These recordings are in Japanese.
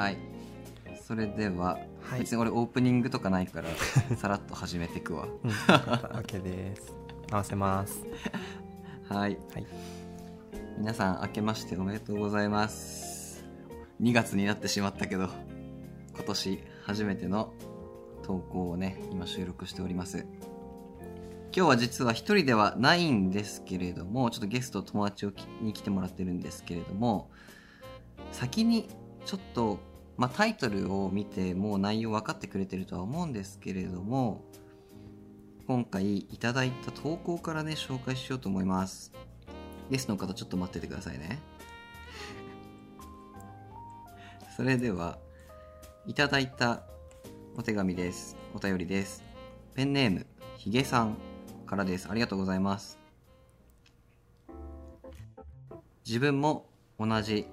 はい。それでは、はい。別に俺オープニングとかないから さらっと始めてくわ。うん。OK です。合わせます。はい。はい。皆さん明けましておめでとうございます。2月になってしまったけど今年初めての投稿をね今収録しております。今日は実は一人ではないんですけれどもちょっとゲスト友達をきに来てもらってるんですけれども先にちょっと、まあ、タイトルを見てもう内容分かってくれてるとは思うんですけれども今回いただいた投稿からね紹介しようと思います。ゲストの方ちょっと待っててくださいね。それではいただいたお手紙です。お便りです。ペンネームひげさんからです。ありがとうございます。自分も同じ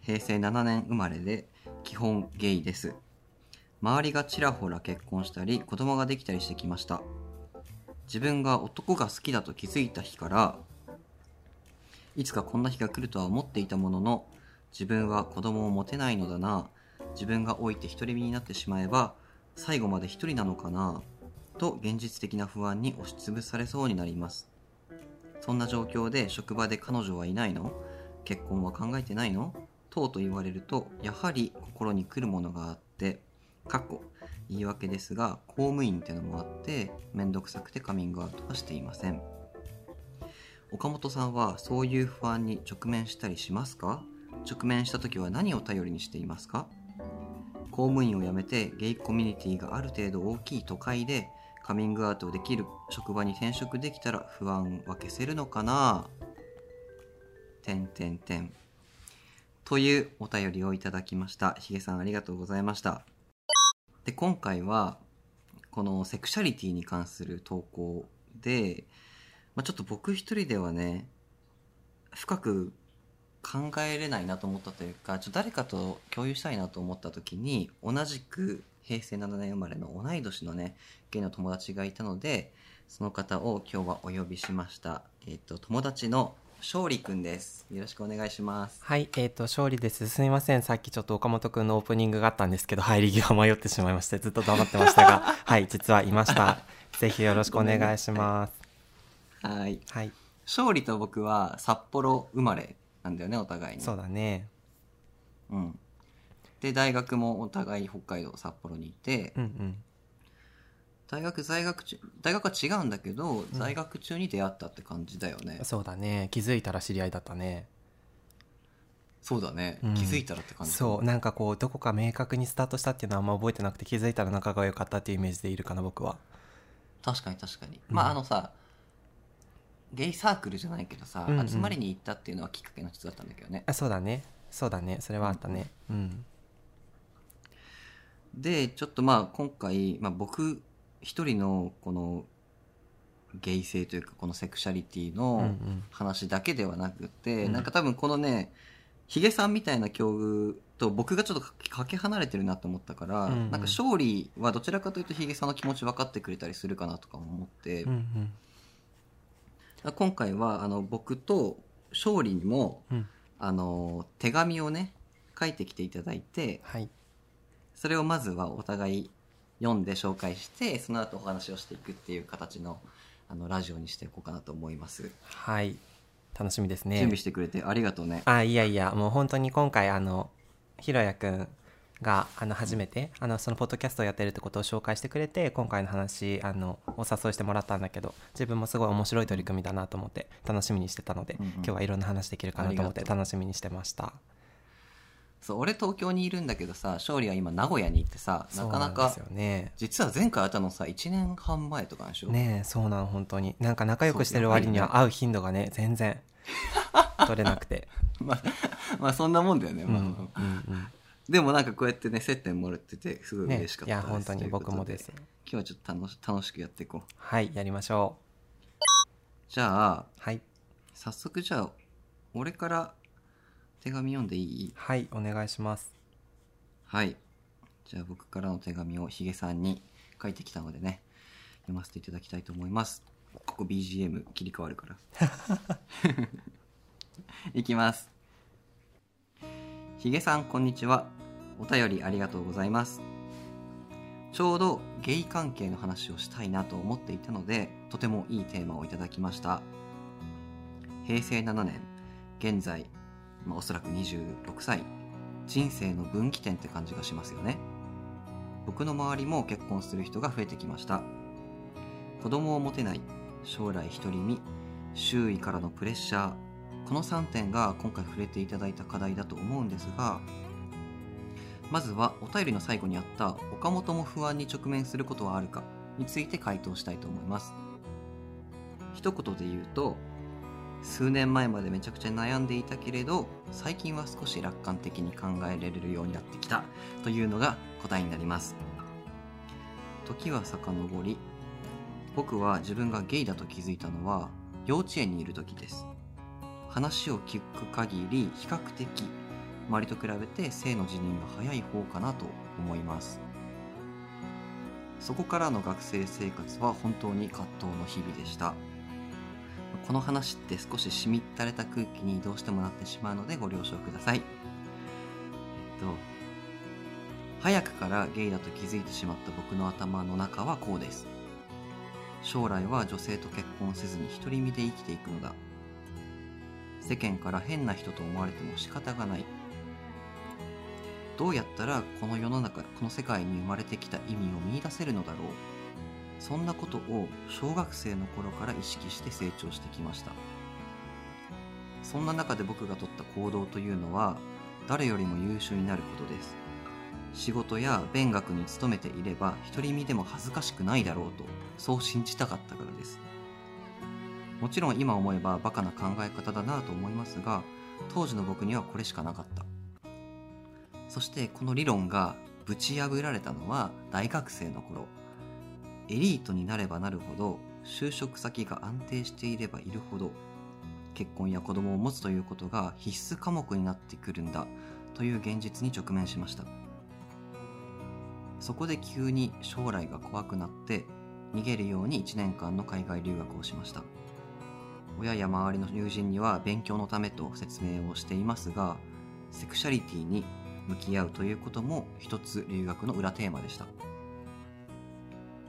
平成7年生まれで基本ゲイです。周りがちらほら結婚したり子供ができたりしてきました。自分が男が好きだと気づいた日からいつかこんな日が来るとは思っていたものの自分は子供を持てないのだな。自分が老いて独り身になってしまえば最後まで一人なのかな。と現実的な不安に押しつぶされそうになります。そんな状況で職場で彼女はいないの？結婚は考えてないの？とうと言われるとやはり心に来るものがあって過去言い訳ですが公務員っていうのもあって面倒くさくてカミングアウトはしていません。岡本さんはそういう不安に直面したりしますか？直面した時は何を頼りにしていますか？公務員を辞めてゲイコミュニティがある程度大きい都会でカミングアウトできる職場に転職できたら不安は消せるのかな？てんてんてん。というお便りをいただきました。ひげさんありがとうございました。で今回はこのセクシャリティに関する投稿で、まあ、ちょっと僕一人ではね深く考えれないなと思ったというかちょっと誰かと共有したいなと思った時に同じく平成7年生まれの同い年のねゲイの友達がいたのでその方を今日はお呼びしました、えっと友達の勝利くんです。よろしくお願いします。はいえっ、と勝利です。すみません。さっきちょっと岡本くんのオープニングがあったんですけど入り際迷ってしまいましてずっと黙ってましたが はい実はいました。ぜひよろしくお願いします。はい。はい。勝利と僕は札幌生まれなんだよねお互いに。そうだね。うん。で大学もお互い北海道札幌にいて、うんうん大学在学中大学は違うんだけど、在学中に出会ったって感じだよね。そうだね。気づいたら知り合いだったね。そうだね、うん。気づいたらって感じそう。なんかこうどこか明確にスタートしたっていうのはあんま覚えてなくて気づいたら仲が良かったっていうイメージでいるかな僕は。確かに確かに、うん。まああのさゲイサークルじゃないけどさ、うんうん。集まりに行ったっていうのはきっかけの一つだったんだけどね。あそうだね。そうだね。それはあったね。うん。でちょっとまあ今回、まあ、僕一人のこのゲイ性というかこのセクシャリティうんうのん。話だけではなくて、うん。なんか多分このねヒゲさんみたいな境遇と僕がちょっとかかけ離れてるなと思ったから、うんうん。なんか勝利はどちらかというとヒゲさんの気持ち分かってくれたりするかなとか思って、うんうん。今回はあの僕と勝利にもうん。あの手紙をね書いてきていただいてはい。それをまずはお互い読んで紹介してその後お話をしていくっていう形のあのラジオにしていこうかなと思います、はい。楽しみですね。準備してくれてありがとうね。あいやいやもう本当に今回あのひろやくんがあの初めてあのそのポッドキャストをやってるってことを紹介してくれて今回の話あのお誘いしてもらったんだけど自分もすごい面白い取り組みだなと思って楽しみにしてたので、うんうん。今日はいろんな話できるかなと思って楽しみにしてましたそう俺東京にいるんだけどさ勝利は今名古屋に行ってさなかなかそうなんですよね。実は前回会ったのさ1年半前とかでしょ、ねえそうなの本当に。なんか仲良くしてる割には会う頻度がね全然 取れなくて。まあ、まあそんなもんだよね、うんまあ。うんうん。でもなんかこうやってね接点もらっててすごいね嬉しかったです、いや本当に僕もです。今日はちょっと楽し楽しくやっていこう。はいやりましょじゃあうはい。早速じゃあ俺から手紙読んでいい？はいお願いします。はい。じゃあ僕からの手紙をヒゲさんに書いてきたのでね読ませていただきたいと思います。ここ BGM 切り替わるから。いきます。ヒゲさんこんにちは。お便りありがとうございます。ちょうどゲイ関係の話をしたいなと思っていたのでとてもいいテーマをいただきました。平成7年現在、まあ、おそらく26歳。人生の分岐点って感じがしますよね。僕の周りも結婚する人が増えてきました。子供を持てない。将来独り身。周囲からのプレッシャー。この3点が今回触れていただいた課題だと思うんですがまずはお便りの最後にあった岡本も不安に直面することはあるかについて回答したいと思います。一言で言うと数年前までめちゃくちゃ悩んでいたけれど最近は少し楽観的に考えられるようになってきたというのが答えになります。時は遡り僕は自分がゲイだと気づいたのは幼稚園にいる時です。話を聞く限り比較的周りと比べて性の辞任が早い方かなと思います。そこからの学生生活は本当に葛藤の日々でした。この話って少ししみったれた空気にどうしてもなってしまうのでご了承ください。えっと早くからゲイだと気づいてしまった僕の頭の中はこうです。将来は女性と結婚せずに独り身で生きていくのだ。世間から変な人と思われても仕方がない。どうやったらこの世の中この世界に生まれてきた意味を見いだせるのだろう。そんなことを小学生の頃から意識して成長してきました。そんな中で僕が取った行動というのは誰よりも優秀になることです。仕事や勉学に勤めていれば独り身でも恥ずかしくないだろうとそう信じたかったからです。もちろん今思えばバカな考え方だなと思いますが当時の僕にはこれしかなかった。そしてこの理論がぶち破られたのは大学生の頃。エリートになればなるほど就職先が安定していればいるほど結婚や子供を持つということが必須科目になってくるんだという現実に直面しました。そこで急に将来が怖くなって逃げるように1年間の海外留学をしました。親や周りの友人には勉強のためと説明をしていますがセクシャリティに向き合うということも一つ留学の裏テーマでした。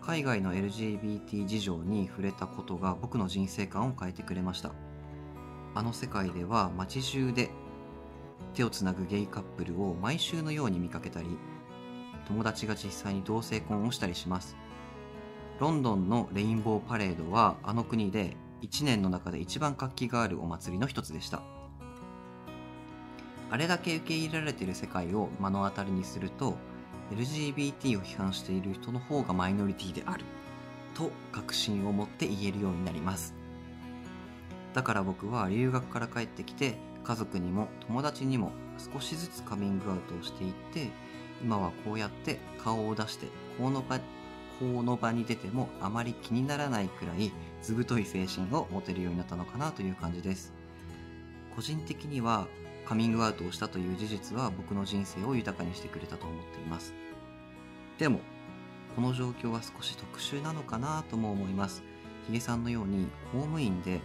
海外の LGBT 事情に触れたことが僕の人生観を変えてくれました。あの世界では街中で手をつなぐゲイカップルを毎週のように見かけたり友達が実際に同性婚をしたりします。ロンドンのレインボーパレードはあの国で1年の中で一番活気があるお祭りの一つでした。あれだけ受け入れられている世界を目の当たりにすると LGBT を批判している人の方がマイノリティである。と確信を持って言えるようになります。だから僕は留学から帰ってきて家族にも友達にも少しずつカミングアウトをしていって今はこうやって顔を出してこの場この場に出てもあまり気にならないくらい図太い精神を持てるようになったのかなという感じです。個人的にはカミングアウトをしたという事実は僕の人生を豊かにしてくれたと思っています。でもこの状況は少し特殊なのかなとも思います。ヒゲさんのように公務員で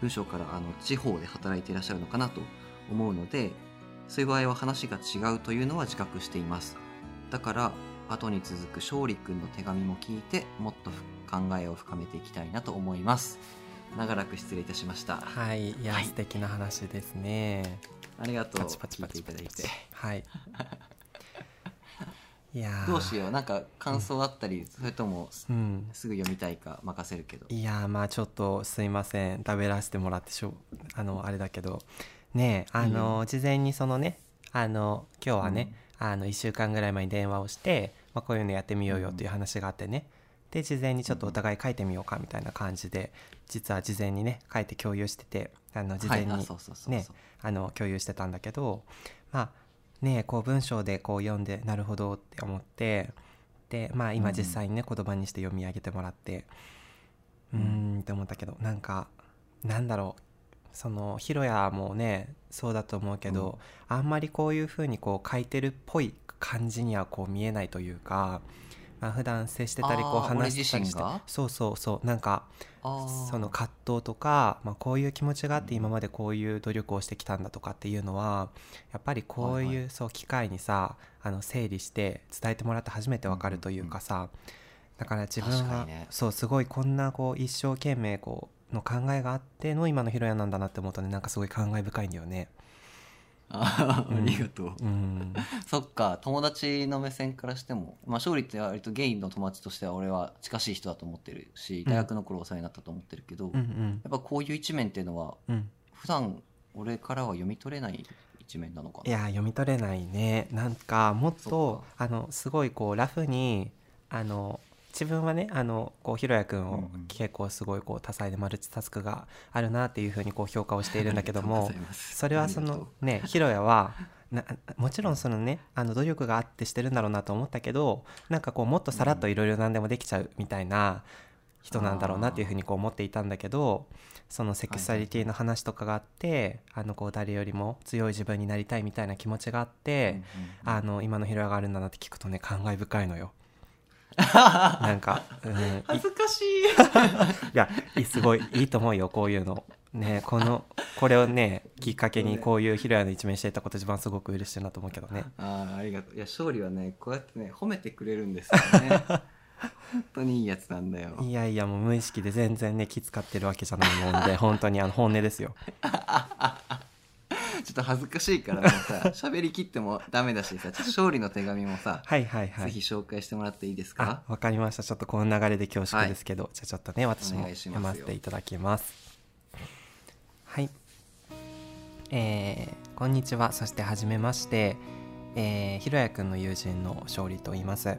文章からあの地方で働いていらっしゃるのかなと思うのでそういう場合は話が違うというのは自覚しています。だから後に続く勝利くんの手紙も聞いてもっと考えを深めていきたいなと思います。長らく失礼いたしました。はいいや、はい。素敵な話ですね。ありがとう。パチパチパチパチ。聞いていただいて。はい。いやー。どうしよう。なんか感想あったり、それともすうん。すぐ読みたいか任せるけど。いやーまあちょっとすいません。食べらせてもらってしょあのあれだけど。ねえあの事前にそのねあの今日はね、あの1週間ぐらい前に電話をして、まあ、こういうのやってみようよっていう話があってね、で事前にちょっとお互い書いてみようかみたいな感じで実は事前にね書いて共有しててあの事前にねあの共有してたんだけどまあねこう文章でこう読んでなるほどって思ってでまあ今うん実際にね言葉にして読み上げてもらってうーんって思ったけどなんかなんだろうそのヒロヤもねそうだと思うけど、あんまりこういう風にこう書いてるっぽい感じにはこう見えないというかまあ普段接してたりこう話したりしてそうそうそうなんかその葛藤とか、まあ、こういう気持ちがあって今までこういう努力をしてきたんだとかっていうのはやっぱりこういう、はいはそう機会にさあの整理して伝えてもらって初めてわかるというかさ、だから自分は、そうすごいこんなこう一生懸命こうの考えがあっての今のヒロヤなんだなって思うとねなんかすごい感慨深いんだよね。あ ありがとう、うん、そっか友達の目線からしても、まあ、勝利って割とゲイの友達としては俺は近しい人だと思ってるしうん。大学の頃お世話になったと思ってるけど、うんうん。やっぱこういう一面っていうのはうん。普段俺からは読み取れない一面なのかいなや読み取れないね。なんかもっそとあのすごいこうラフにあの自分はねあのこうひろやくんを結構すごいこう多彩でマルチタスクがあるなっていうふうにこう評価をしているんだけども それはそのねひろやは なもちろんそのねあの努力があってしてるんだろうなと思ったけどなんかこうもっとさらっといろいろ何でもできちゃうみたいな人なんだろうなっていうふうにこう思っていたんだけどそのセクシャリティの話とかがあってあのこう誰よりも強い自分になりたいみたいな気持ちがあって、あの今のヒロヤがあるんだなって聞くとね感慨深いのよ。なんか、うん、い恥ずかしい いやすごいいいと思うよこういうの。ねこのこれをねきっかけにこういうヒロヤの一面していたこと一番すごく嬉しいなと思うけどね。ああありがとういや勝利はねこうやってね褒めてくれるんですよね本当にいいやつなんだよいやいやもう無意識で全然ね気使ってるわけじゃないもんで本当にあの本音ですよ。ちょっと恥ずかしいからもうさ 喋りきってもダメだしさちょっと勝利の手紙もさ、はいはいはい。ぜひ。紹介してもらっていいですあかわかりました。ちょっとこの流れで恐縮ですけど、じゃあちょっとね私もお願いしますよ読ませていただきます。はい。えーこんにちは。そしてはじめまして、えー、ひろやくんの友人の勝利と言います。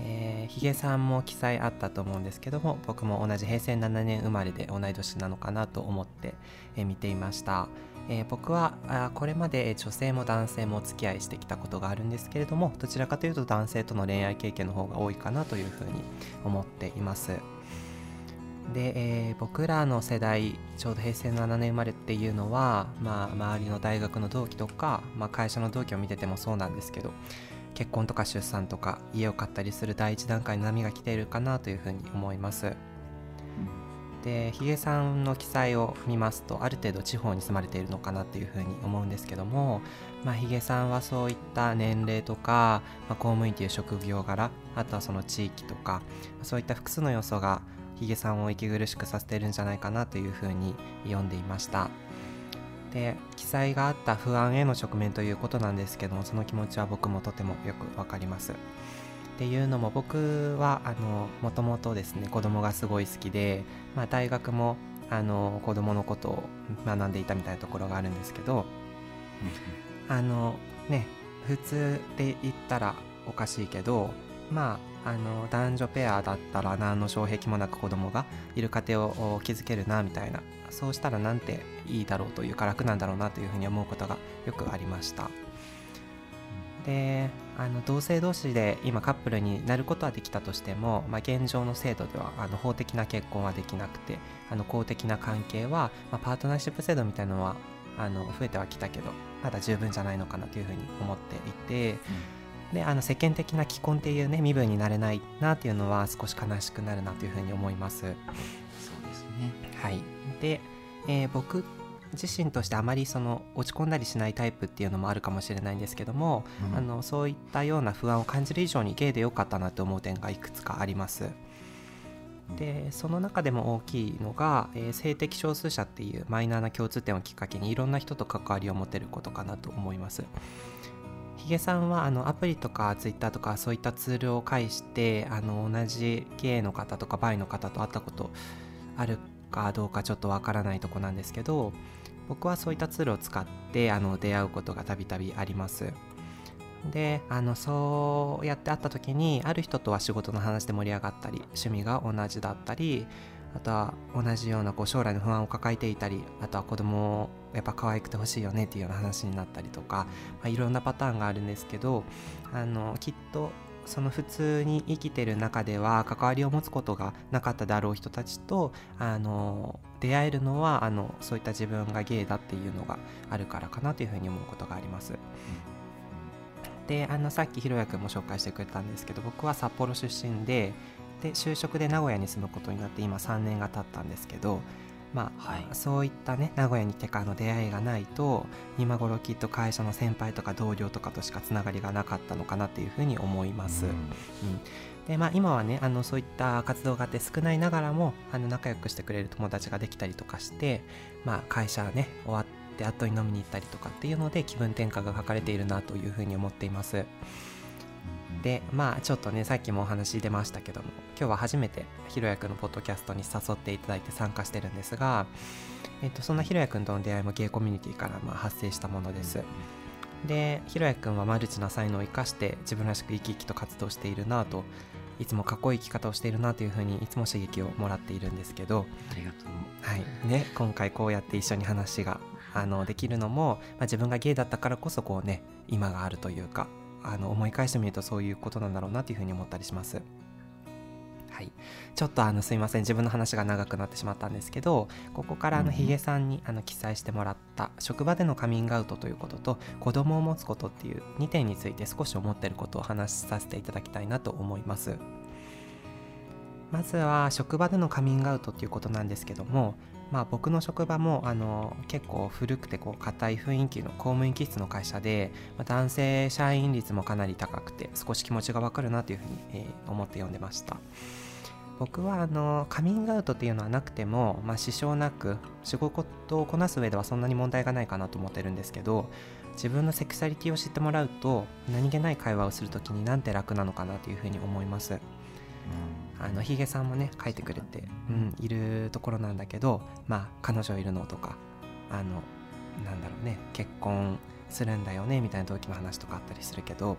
えー、ヒゲさんも記載あったと思うんですけども僕も同じ平成7年生まれで同い年なのかなと思って、えー見ていました、えー僕はあこれまで女性も男性もお付き合いしてきたことがあるんですけれどもどちらかというと男性との恋愛経験の方が多いかなというふうに思っています。で、えー僕らの世代ちょうど平成7年生まれっていうのは、まあ、周りの大学の同期とか、まあ、会社の同期を見ててもそうなんですけど結婚とか出産とか家を買ったりする第一段階の波が来ているかなというふうに思います。でヒゲさんの記載を見ますとある程度地方に住まれているのかなっていうふうに思うんですけども、まあ、ヒゲさんはそういった年齢とか、まあ、公務員という職業柄あとはその地域とかそういった複数の要素がヒゲさんを息苦しくさせてるんじゃないかなというふうに読んでいました。で記載があった不安への直面ということなんですけどもその気持ちは僕もとてもよくわかります。っていうのも僕はあのもともとですね子供がすごい好きで、まあ、大学もあの子供のことを学んでいたみたいなところがあるんですけどあのね普通で言ったらおかしいけどまああの男女ペアだったら何の障壁もなく子供がいる家庭を築けるなみたいなそうしたらなんていいだろうというか楽なんだろうなというふうに思うことがよくありました。であの同性同士で今カップルになることはできたとしても、まあ、現状の制度ではあの法的な結婚はできなくてあの公的な関係は、まあ、パートナーシップ制度みたいなのはあの増えてはきたけどまだ十分じゃないのかなというふうに思っていて、であの世間的な既婚っていうね身分になれないなっていうのは少し悲しくなるなというふうに思います。そうですね。はい、で、えー僕自身としてあまりその落ち込んだりしないタイプっていうのもあるかもしれないんですけども、うんあのそういったような不安を感じる以上にゲイで良かったなと思う点がいくつかあります。でその中でも大きいのが、えー性的少数者っていうマイナーな共通点をきっかけにいろんな人と関わりを持てることかなと思います。ヒゲさんはあのアプリとかツイッターとかそういったツールを介してあの同じゲイの方とかバイの方と会ったことあるかどうかちょっとわからないとこなんですけど僕はそういったツールを使ってあの出会うことがたびたびあります。であのそうやって会った時にある人とは仕事の話で盛り上がったり趣味が同じだったりあとは同じようなこう将来の不安を抱えていたりあとは子供をやっぱ可愛くてほしいよねっていうような話になったりとか、まあ、いろんなパターンがあるんですけどあのきっとその普通に生きてる中では関わりを持つことがなかったであろう人たちとあの出会えるのはあのそういった自分がゲイだっていうのがあるからかなというふうに思うことがあります。であのさっきひろやくんも紹介してくれたんですけど僕は札幌出身でで就職で名古屋に住むことになって今3年が経ったんですけどまあ、はい。そういったね名古屋に来てからの出会いがないと今頃きっと会社の先輩とか同僚とかとしかつながりがなかったのかなっていうふうに思います。うん。うん。でまあ、今はねあのそういった活動があって少ないながらもあの仲良くしてくれる友達ができたりとかして、まあ、会社ね終わって後に飲みに行ったりとかっていうので気分転換が図れているなというふうに思っていますでまあちょっとねさっきもお話出ましたけども今日は初めてひろやくんのポッドキャストに誘っていただいて参加してるんですが、えっと、そんなひろやくんとの出会いもゲイコミュニティからまあ発生したものです。でひろやくんはマルチな才能を生かして自分らしく生き生きと活動しているなといつもかっこいい生き方をしているなというふうにいつも刺激をもらっているんですけど、ありがとう。はい。ね、今回こうやって一緒に話があのできるのも、まあ、自分がゲイだったからこそこうね今があるというかあの思い返してみるとそういうことなんだろうなというふうに思ったりします。はい、ちょっとあのすいません自分の話が長くなってしまったんですけどここからあのうんヒゲさんにあの記載してもらった職場でのカミングアウトということと子供を持つことっていう2点について少し思ってることを話しさせていただきたいなと思います。まずは職場でのカミングアウトっていうことなんですけどもまあ僕の職場もあの結構古くてこう硬い雰囲気の公務員気質の会社で、まあ男性社員率もかなり高くて少し気持ちがわかるなというふうに、えー思って読んでました。僕はあのカミングアウトっていうのはなくても、まあ、支障なく仕事をこなす上ではそんなに問題がないかなと思ってるんですけど自分のセクシャリティを知ってもらうと何気ない会話をするときになんて楽なのかなというふうに思います。あのヒゲさんもね書いてくれて、うん、いるところなんだけどまあ彼女いるのとかあのなんだろうね結婚するんだよねみたいな動機の話とかあったりするけど、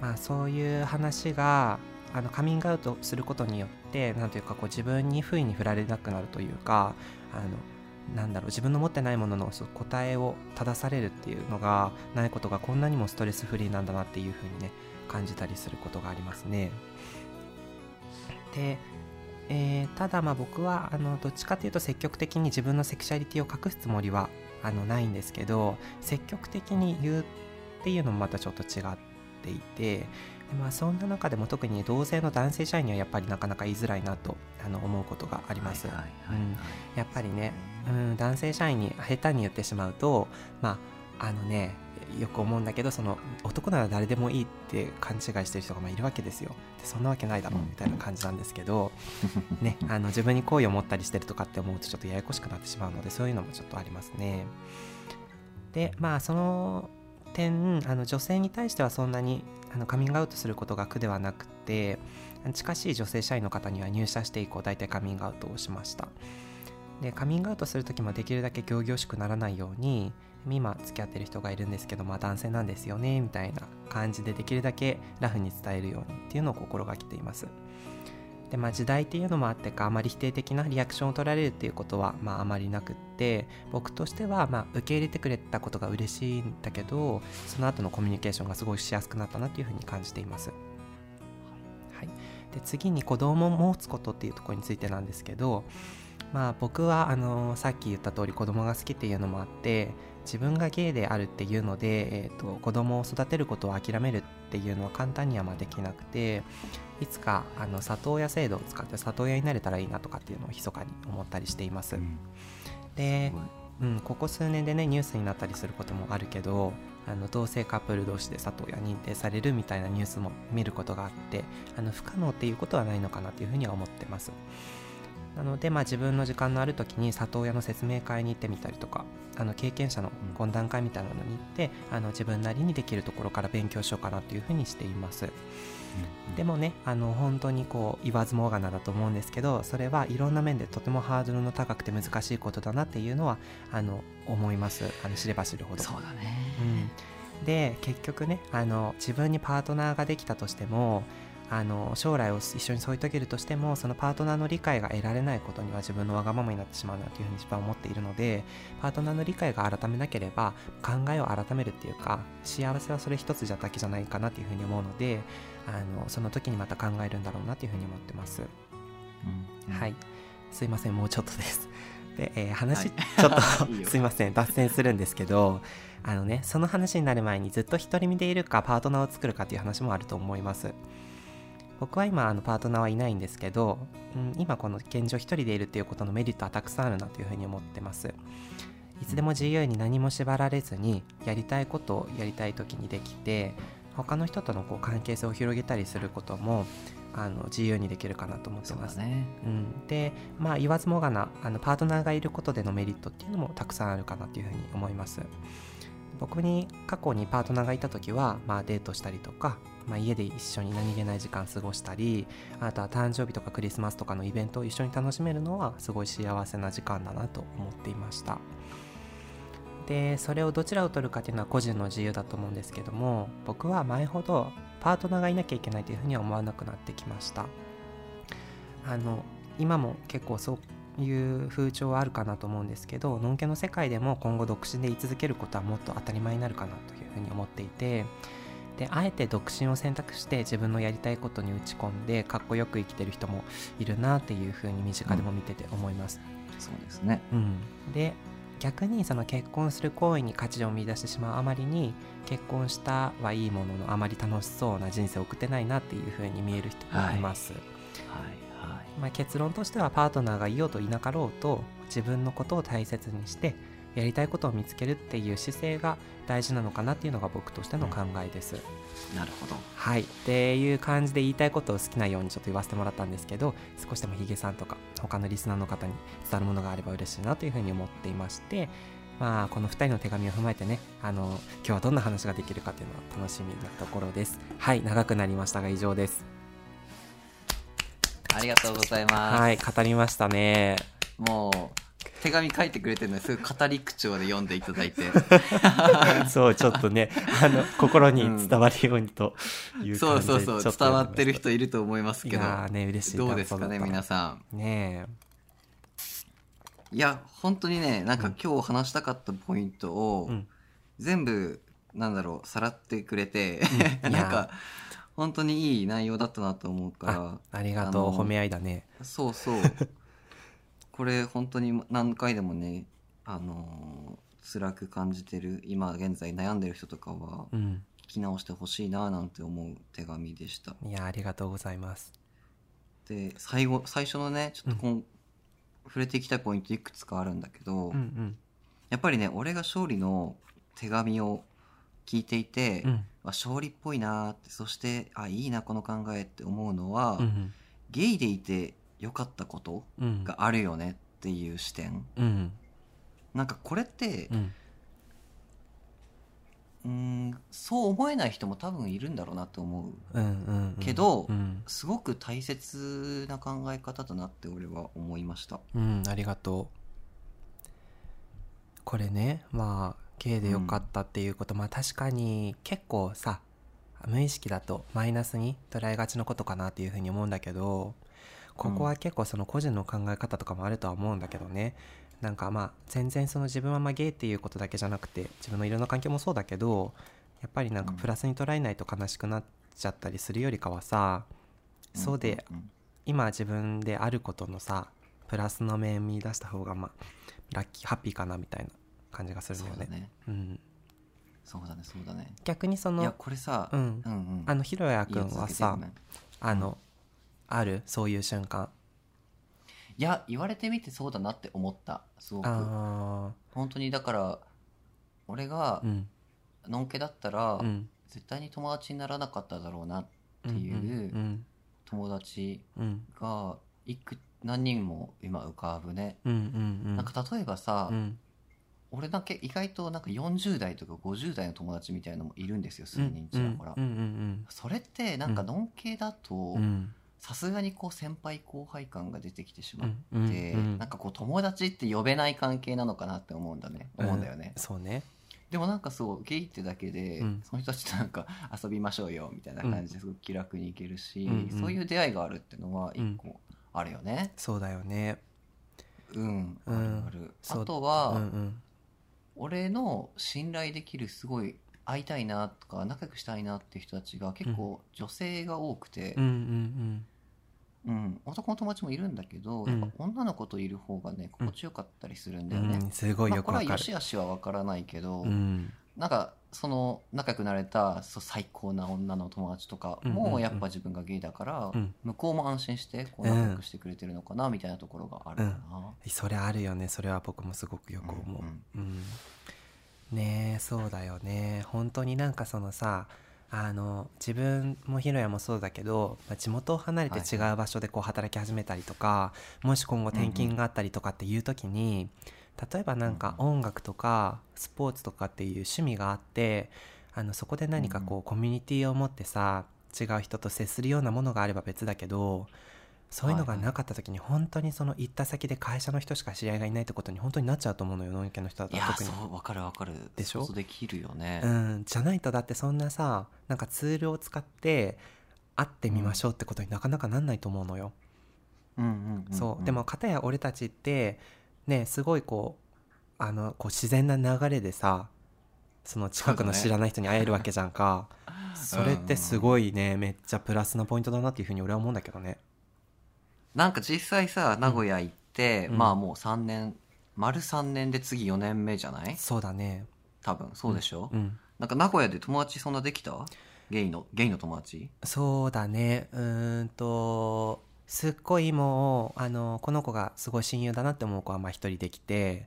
まあ、そういう話があのカミングアウトすることによってなんというかこう自分に不意に振られなくなるというかあのなんだろう自分の持ってないものの答えを正されるっていうのがないことがこんなにもストレスフリーなんだなっていうふうにね感じたりすることがありますね。で、えーただまあ僕はあのどっちかというと積極的に自分のセクシャリティを隠すつもりはあのないんですけど積極的に言うっていうのもまたちょっと違っていてでまあそんな中でも特に同性の男性社員にはやっぱりなかなか言いづらいなとあの思うことがあります。やっぱりね、うん、男性社員に下手に言ってしまうとまああのねよく思うんだけどその男なら誰でもいいって勘違いしてる人がまあいるわけですよ。でそんなわけないだろううん。みたいな感じなんですけど、ね、あの自分に好意を持ったりしてるとかって思うとちょっとややこしくなってしまうのでそういうのもちょっとありますね。でまあその点あの女性に対してはそんなにあのカミングアウトすることが苦ではなくて近しい女性社員の方には入社して以降大体カミングアウトをしました。でカミングアウトする時もできるだけ仰々しくならないように今付き合ってる人がいるんですけどまあ男性なんですよねみたいな感じでできるだけラフに伝えるようにっていうのを心がけています。でまあ時代っていうのもあってかあまり否定的なリアクションを取られるっていうことはまああまりなくって僕としてはまあ受け入れてくれたことが嬉しいんだけどその後のコミュニケーションがすごいしやすくなったなっていうふうに感じています。はい、で次に子供を持つことっていうところについてなんですけどまあ僕はあのさっき言った通り子供が好きっていうのもあって自分がゲイであるっていうので、えー、と子供を育てることを諦めるっていうのは簡単にはまあできなくていつかあの里親制度を使って里親になれたらいいなとかっていうのを密かに思ったりしています。うん。でうん、ここ数年でねニュースになったりすることもあるけどあの同性カップル同士で里親認定されるみたいなニュースも見ることがあってあの不可能っていうことはないのかなというふうには思ってますなので、まあ、自分の時間のある時に里親の説明会に行ってみたりとかあの経験者の懇談会みたいなのに行ってあの自分なりにできるところから勉強しようかなというふうにしています。でもねあの本当にこう言わずもがなだと思うんですけどそれはいろんな面でとてもハードルの高くて難しいことだなっていうのはあの思います。あの知れば知るほど。そうだね。うん、で結局ねあの自分にパートナーができたとしてもあの将来を一緒に添い遂げるとしてもそのパートナーの理解が得られないことには自分のわがままになってしまうなというふうに自分は思っているのでパートナーの理解が改めなければ考えを改めるっていうか幸せはそれ一つじゃだけじゃないかなというふうに思うのであのその時にまた考えるんだろうなというふうに思ってます。うんはい、すいませんもうちょっとです。で、えー話、はい。ちょっとすいません脱線するんですけどあのねその話になる前にずっと独り身でいるかパートナーを作るかっていう話もあると思います僕は今あのパートナーはいないんですけど、うん、今この現状一人でいるっていうことのメリットはたくさんあるなというふうに思ってます。いつでも自由に何も縛られずにやりたいことをやりたい時にできて他の人とのこう関係性を広げたりすることもあの自由にできるかなと思ってます。そうだね。うん、でまあ言わずもがなあのパートナーがいることでのメリットっていうのもたくさんあるかなというふうに思います僕に過去にパートナーがいた時は、まあ、デートしたりとか、まあ、家で一緒に何気ない時間過ごしたりあとは誕生日とかクリスマスとかのイベントを一緒に楽しめるのはすごい幸せな時間だなと思っていました。でそれをどちらを取るかっていうのは個人の自由だと思うんですけども僕は前ほどパートナーがいなきゃいけないというふうには思わなくなってきました。あの今も結構そういう風潮はあるかなと思うんですけどのんけの世界でも今後独身で居続けることはもっと当たり前になるかなというふうに思っていてであえて独身を選択して自分のやりたいことに打ち込んでかっこよく生きてる人もいるなっていうふうに身近でも見てて思います、そうですね。うん、で逆にその結婚する行為に価値を見出してしまうあまりに結婚したはいいもののあまり楽しそうな人生を送ってないなっていうふうに見える人もいます、はい。はいまあ、結論としてはパートナーがいようといなかろうと自分のことを大切にしてやりたいことを見つけるっていう姿勢が大事なのかなっていうのが僕としての考えです。なるほど。はい。っていう感じで言いたいことを好きなようにちょっと言わせてもらったんですけど少しでもヒゲさんとか他のリスナーの方に伝わるものがあれば嬉しいなというふうに思っていましてまあこの2人の手紙を踏まえてねあの今日はどんな話ができるかっていうのは楽しみなところです。はい。長くなりましたが以上ですありがとうございます、はい語りましたね。もう手紙書いてくれてるのですぐ語り口調で読んでいただいて。そうちょっとねあの心に伝わるようにというそう感じでそうそうちょっと伝わってる人いると思いますいけど。やーね嬉しいどうですかね皆んさん。ねいや本当にねなんか今日話したかったポイントを、えうん。全部なんだろうさらってくれて、うん。いやなんか本当にいい内容だったなと思うからあありがとう褒め合いだね。そうそう。これ本当に何回でもねあのー辛く感じてる今現在悩んでる人とかはうん。聞き直してほしいななんて思う手紙でした。いやありがとうございます。で最後最初のねちょっとこん、触れていきたいポイントいくつかあるんだけど、うんうん。やっぱりね俺が勝利の手紙を聞いていて、うん。あ勝利っぽいなーってそしてあいいなこの考えって思うのは、うんゲイでいてよかったことうん。があるよねっていう視点。うんなんかこれってうん。んそう思えない人も多分いるんだろうなと思う。うんうんうん。けどうん。すごく大切な考え方だなって俺は思いました。うんありがとう。これねまあゲイでよかったっていうこと、まあ確かに結構さ無意識だとマイナスに捉えがちのことかなっていうふうに思うんだけどここは結構その個人の考え方とかもあるとは思うんだけどね。なんかまあ全然その自分はまあゲイっていうことだけじゃなくて自分のいろんな環境もそうだけどやっぱりなんかうん。プラスに捉えないと悲しくなっちゃったりするよりかはさ、そうでんん。今自分であることのさプラスの面見出した方がまあラッキーハッピーかなみたいな感じがするよね。そうだね。うん、そうだねそうだね。逆にそのいやこれさ、うん。うんうん。あのひろやくんはさあの、あるそういう瞬間？いや言われてみてそうだなって思った。すごく。あ本当にだから俺がのんけだったら、うん。絶対に友達にならなかっただろうなってうんいううん。友達うん。がいく何人も今浮かぶね、うんうんうん。なんか例えばさ、うん俺だけ意外となんか40代とか50代の友達みたいなのもいるんですよ数人ちらほら、うん。うん。それってなんかのんけだとうん。うんさすがにこう先輩後輩感が出てきてしまって、うん。うん。なんかこう友達って呼べない関係なのかなって思うんだね。思うんだよね、そうね。でもなんかそうゲイってだけで、うん。その人たちとなんか遊びましょうよみたいな感じですごく気楽に行けるし、うん。うん。そういう出会いがあるってのは一個あるよね。そうだよね。うん、うんある。あるあとは、うんうん俺の信頼できるすごい会いたいなとか仲良くしたいなっていう人たちが結構女性が多くて、うんうんうん、男の友達もいるんだけど、うん。やっぱ女の子といる方がね心地よかったりするんだうよね、ん、すごいまあ、これはよくわかる、良し悪しは分からないけど、うん。なんかその仲良くなれたそう最高な女の友達とかもやっぱ自分がゲイだから、うん。向こうも安心してこう仲良くしてくれてるのかなみたいなところがあるかな、それあるよね。それは僕もすごくよく思う、うんうん。ねえそうだよね。本当になんかそのさあの自分もひろやもそうだけど、まあ、地元を離れて違う場所でこう働き始めたりとか、もし今後転勤があったりとかっていう時に、例えばなんか音楽とかスポーツとかっていう趣味があってあのそこで何かこうコミュニティを持ってさ違う人と接するようなものがあれば別だけどそういうのがなかった時に本当にその行った先で会社の人しか知り合いがいないってことに本当になっちゃうと思うのよノンケの人だといや特に。そう分かる分かる。でしょ？できるよね、うん、じゃないとだってそんなさなんかツールを使って会ってみましょうってことになかなかなんないと思うのよ、うんうんうんそう。でも片や俺たちってねすごいこうあのこう自然な流れでさその近くの知らない人に会えるわけじゃんか。そ,、れってすごいねめっちゃプラスなポイントだなっていうふうに俺は思うんだけどね。なんか実際さ名古屋行って、うん。まあもう3年丸3年で次4年目じゃない？そうだね。多分そうでしょ、うん。なんか名古屋で友達そんなできた？ゲイのゲイの友達？そうだね。うーんとすっごいもうあのこの子がすごい親友だなって思う子はまあ一人できて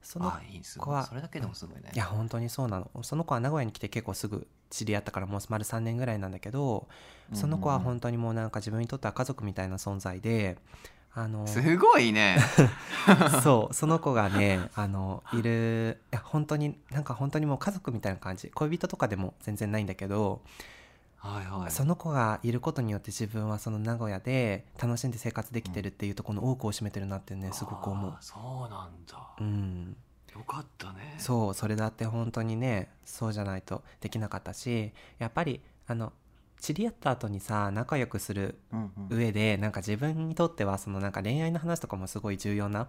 その子はそれだけでもすごいね、いや本当にそうなの。その子は名古屋に来て結構すぐ知り合ったからもう丸3年ぐらいなんだけどその子は本当にもうなんか自分にとっては家族みたいな存在であのすごいね。そうその子がねあのいるいや本当になんか本当にもう家族みたいな感じ。恋人とかでも全然ないんだけどはいはい。その子がいることによって自分はその名古屋で楽しんで生活できてるっていうところの多くを占めてるなってねすごく思う。そうなんだ、うんよかったね。そうそれだって本当にねそうじゃないとできなかったしやっぱりあの知り合った後にさ仲良くするうんうん。上でなんか自分にとってはそのなんか恋愛の話とかもすごい重要な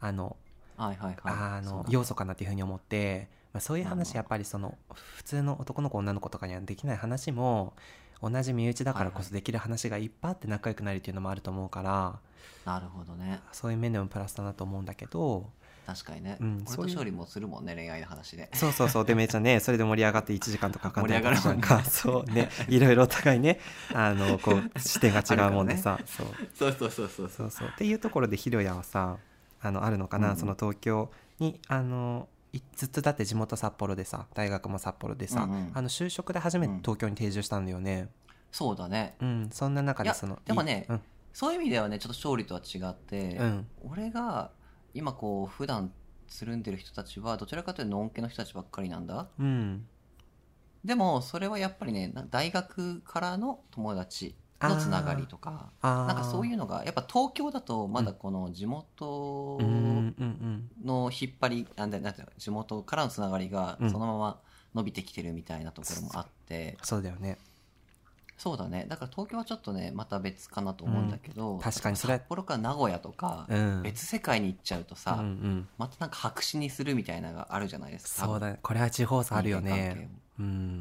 あのはいはいはい。あの要素かなっていうふうに思って、まあ、そういう話やっぱりその普通の男の子女の子とかにはできない話も同じ身内だからこそできる話がいっぱいあって仲良くなるっていうのもあると思うから。なるほどね。そういう面でもプラスだなと思うんだけど。確かにね、うん俺と勝利もするもんね恋愛の話で。そうそうそう。でめっちゃねそれで盛り上がって1時間とかかかんない盛り上がるもんね。かそうね。いろいろお互いねあのこう視点が違うもんでさ、そう。そうそうそうそう。そうそう。っていうところでひろやはさあのあるのかな、うんうん。その東京にあのいずっとだって地元札幌でさ大学も札幌でさ、うんうん。あの就職で初めてうん。東京に定住したんだよね。そうだね。うん、そんな中でそのでもねいうん。そういう意味ではねちょっと勝利とは違って、うん。俺が今こう普段つるんでる人たちはどちらかというとのんけの人たちばっかりなんだ。うん。でもそれはやっぱりねな大学からの友達のつながりとかなんかそういうのがやっぱ東京だとまだこの地元うんうんうんの引っ張りなんだなんていうの地元からのつながりがうん。そのまま伸びてきてるみたいなところもあって、そうだよね。そうだね。だから東京はちょっとねまた別かなと思うんだけど、ん。確かにそれ。は札幌から名古屋とか、うん。別世界に行っちゃうとさ、うんうん。またなんか白紙にするみたいなのがあるじゃないですか。そうだね。これは地方差あるよね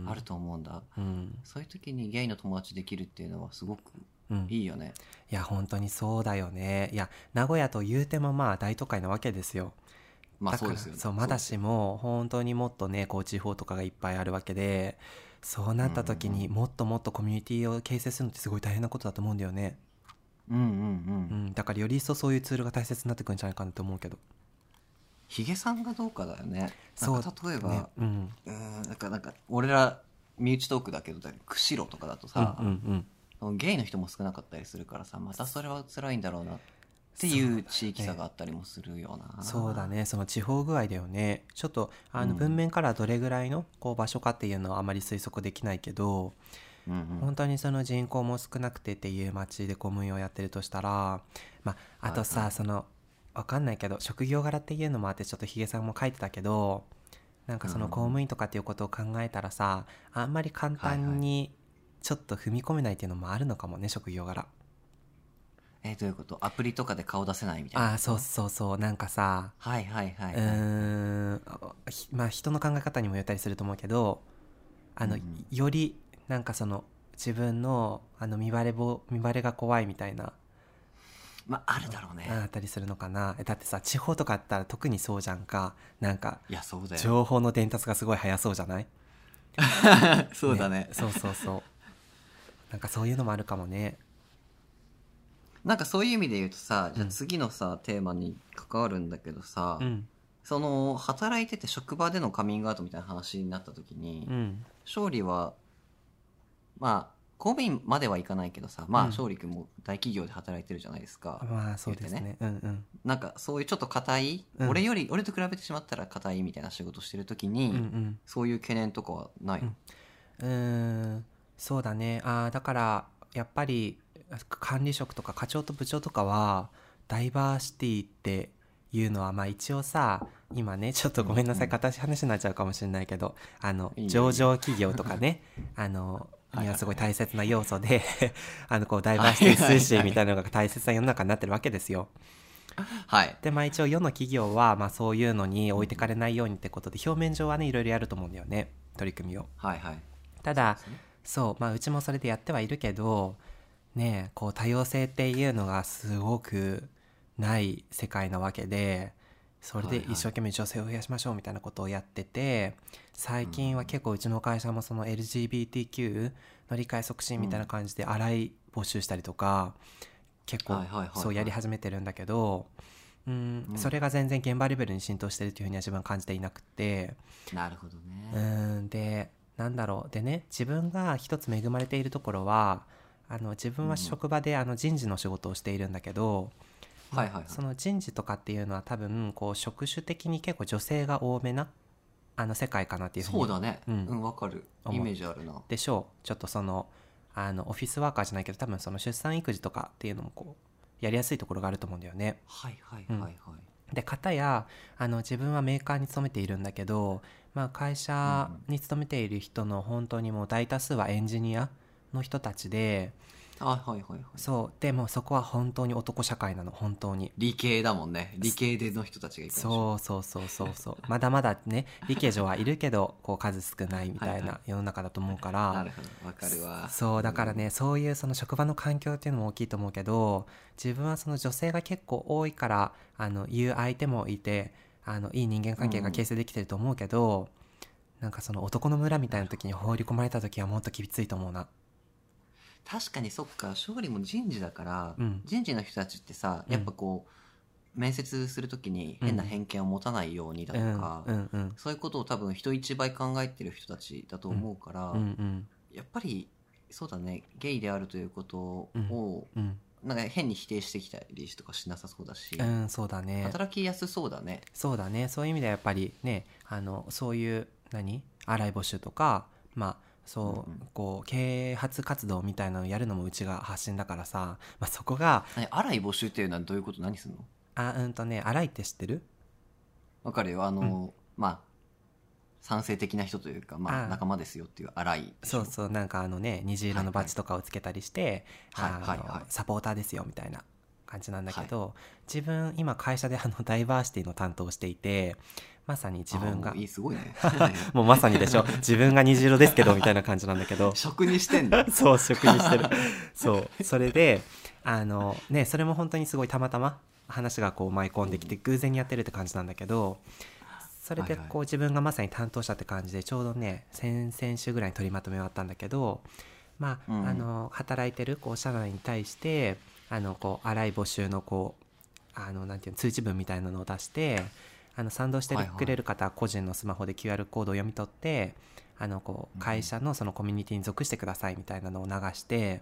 あると思うんだ、うん。そういう時にゲイの友達できるっていうのはすごくうん。いいよね、いや本当にそうだよね。いや名古屋と言うてもまあ大都会なわけですよ。まあそうですよね。そうまだしも本当にもっとねこう地方とかがいっぱいあるわけでそうなった時にもっともっとコミュニティを形成するのってすごい大変なことだと思うんだよね、うんうんうん、うん、だからより一層そういうツールが大切になってくるんじゃないかなと思うけどヒゲさんがどうかだよね。そう例えば、ねうん。うーんなんかなんか俺ら身内トークだけど釧路とかだとさ、うんうんゲイの人も少なかったりするからさまたそれは辛いんだろうなっていう地域差があったりもするよな。そうだね。その地方具合だよね。ちょっとあのうん。文面からどれぐらいのこう場所かっていうのはあまり推測できないけど、うんうん。本当にその人口も少なくてっていう町で公務員をやってるとしたら、まあ、あとさ、はいはい。そのわかんないけど職業柄っていうのもあってちょっとヒゲさんも書いてたけどなんかそのうん。公務員とかっていうことを考えたらさあんまり簡単にちょっと踏み込めないっていうのもあるのかもね職業柄。えどういうこと？アプリとかで顔出せないみたいな？ああそうそうそうなんかさはいはいはい、うーんひまあ人の考え方にもよったりすると思うけどあの、うんうん。よりなんかその自分のあの見バレぼ見バレが怖いみたいなまああるだろうね。あったりするのかな。えだってさ地方とかあったら特にそうじゃんか。なんかいやそうだよ。情報の伝達がすごい早そうじゃない？そうだね。そうそうそう。なんかそういうのもあるかもね。なんかそういう意味で言うとさじゃ次のさ、テーマに関わるんだけどさ、うん。その働いてて職場でのカミングアウトみたいな話になった時に、うん。勝利はまあ公務員まではいかないけどさまあうん。勝利君も大企業で働いてるじゃないですか、まあそうですね。うんうん。なんかそういうちょっと硬い、うん。俺より俺と比べてしまったら硬いみたいな仕事してる時に、うんうん。そういう懸念とかはないの、うーんそうだね。あーだからやっぱり管理職とか課長と部長とかはダイバーシティっていうのはまあ一応さ今ねちょっとごめんなさい。うん硬い話になっちゃうかもしれないけどあの上場企業とかね。あのにはすごい大切な要素で あのこうダイバーシティ推進みたいなのが大切な世の中になってるわけですよ。はいでまあ一応世の企業はまあそういうのに置いてかれないようにってことで表面上はねいろいろやると思うんだよね取り組みを。はいはいただそうねそうまあうちもそれでやってはいるけどねえこう多様性っていうのがすごくない世界なわけでそれで一生懸命女性を増やしましょうみたいなことをやってて最近は結構うちの会社もその LGBTQ の理解促進みたいな感じで洗い募集したりとか結構そうやり始めてるんだけどうんうん。それが全然現場レベルに浸透してるというふうには自分は感じていなくて。なるほどうね、んでなんだろう。でね自分が一つ恵まれているところはあの自分は職場であの人事の仕事をしているんだけど、はいはいはいその人事とかっていうのは多分こう職種的に結構女性が多めなあの世界かなっていうふうにそうだね。ううんんわ、かる。思う。イメージあるな。でしょ？うちょっとそのあのオフィスワーカーじゃないけど多分その出産育児とかっていうのもこうやりやすいところがあると思うんだよね。はいはいはいはい、で片やあの自分はメーカーに勤めているんだけど、まあ、会社に勤めている人の本当にもう大多数はエンジニアの人たちであはいはいはい。そう。でもそこは本当に男社会なの本当に。理系だもんね。理系での人たちがいるそうそうそうそうそう。まだまだね理系女はいるけどこう数少ないみたはいはい。な世の中だと思うから、なるほどわかるわ。そうだからね、そういうその職場の環境っていうのも大きいと思うけど自分はその女性が結構多いからあの言う相手もいてあのいい人間関係が形成できてると思うけど、なんかその男の村みたいな時に放り込まれた時はもっときついと思うな。確かにそっか勝利も人事だから、うん。人事の人たちってさやっぱこう、面接するときに変な偏見を持たないようにだとうんか、うんうん。そういうことを多分人一倍考えてる人たちだと思うから、うんうんやっぱりそうだねゲイであるということを、うんなんか変に否定してきたりとかしなさそうだし、うんそうだね。働きやすそうだね。そうだね。そういう意味ではやっぱりねあのそういう何？洗い募集とかまあそう、うんうん。こう啓発活動みたいなのをやるのもうちが発信だからさ、まあ、そこが何荒い募集っていうのはどういうこと？何すんの？あうんとね洗いって知ってる？わかるよ。あの、まあ賛成的な人というか、まあ、仲間ですよっていう荒いそうそうなんかあのね虹色のバッジとかをつけたりして、はいはい。はいサポーターですよみたいな感じなんだけど、自分今会社であのダイバーシティの担当をしていてまさに自分が。あいいすごいね。もうまさにでしょ。自分が虹色ですけどみたいな感じなんだけど。職にしてんだ そう職にしてる。そう。それであのねそれも本当にすごいたまたま話がこう舞い込んできて偶然にやってるって感じなんだけどそれでこう自分がまさに担当者って感じでちょうどね先々週ぐらいに取りまとめ終わったんだけどまあ,、うん。あの働いてるこう社内に対してあのこう荒い募集のこうあのなんていうの通知文みたいなのを出してあの賛同してはいはいくれる方は個人のスマホで QR コードを読み取ってあのこう会社のそのコミュニティに属してくださいみたいなのを流して。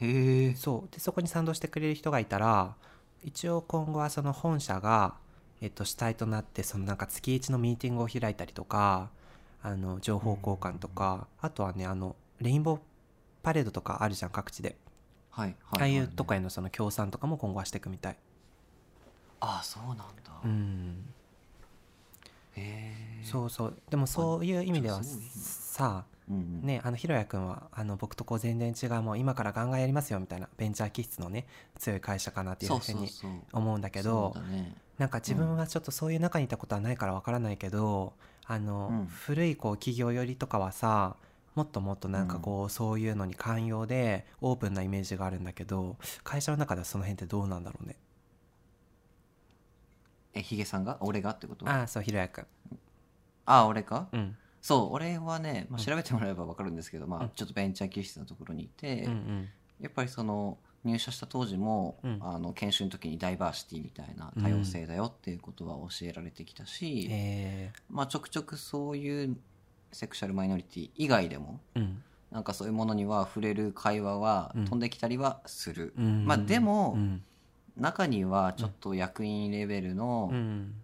へえ。そう。でそこに賛同してくれる人がいたら一応今後はその本社が、えっと、主体となってそのなんか月1のミーティングを開いたりとかあの情報交換とか、あとはねあのレインボーパレードとかあるじゃん各地で、はいはい、ああいうとかへのその協賛とかも今後はしていくみたいああそうなんだ、うん。へえ。そうそう。でもそういう意味ではさうんうん。ねあのひろやくんはあの僕とこう全然違うもう今からガンガンやりますよみたいなベンチャー気質のね強い会社かなっていうふうに思うんだけどなんか自分はちょっとそういう中にいたことはないからわからないけどあの、うん。古いこう企業寄りとかはさもっともっとなんかこう、そういうのに寛容でオープンなイメージがあるんだけど会社の中ではその辺ってどうなんだろうね？えヒゲさんが？俺がってこと？ああそうひろやくんあ俺か？うん。そう俺はね、まあ、うん。調べてもらえば分かるんですけど、まあうん、ちょっとベンチャー気質なところにいて、うんうん。やっぱりその入社した当時も、うん。あの研修の時にダイバーシティみたいな多様性だよっていうことは教えられてきたし、えまあ、ちょくちょくそういうセクシャルマイノリティ以外でもーうん。なんかそういうものには触れる会話はうん。飛んできたりはする、うん。まあでもうん中にはちょっと役員レベルのうん。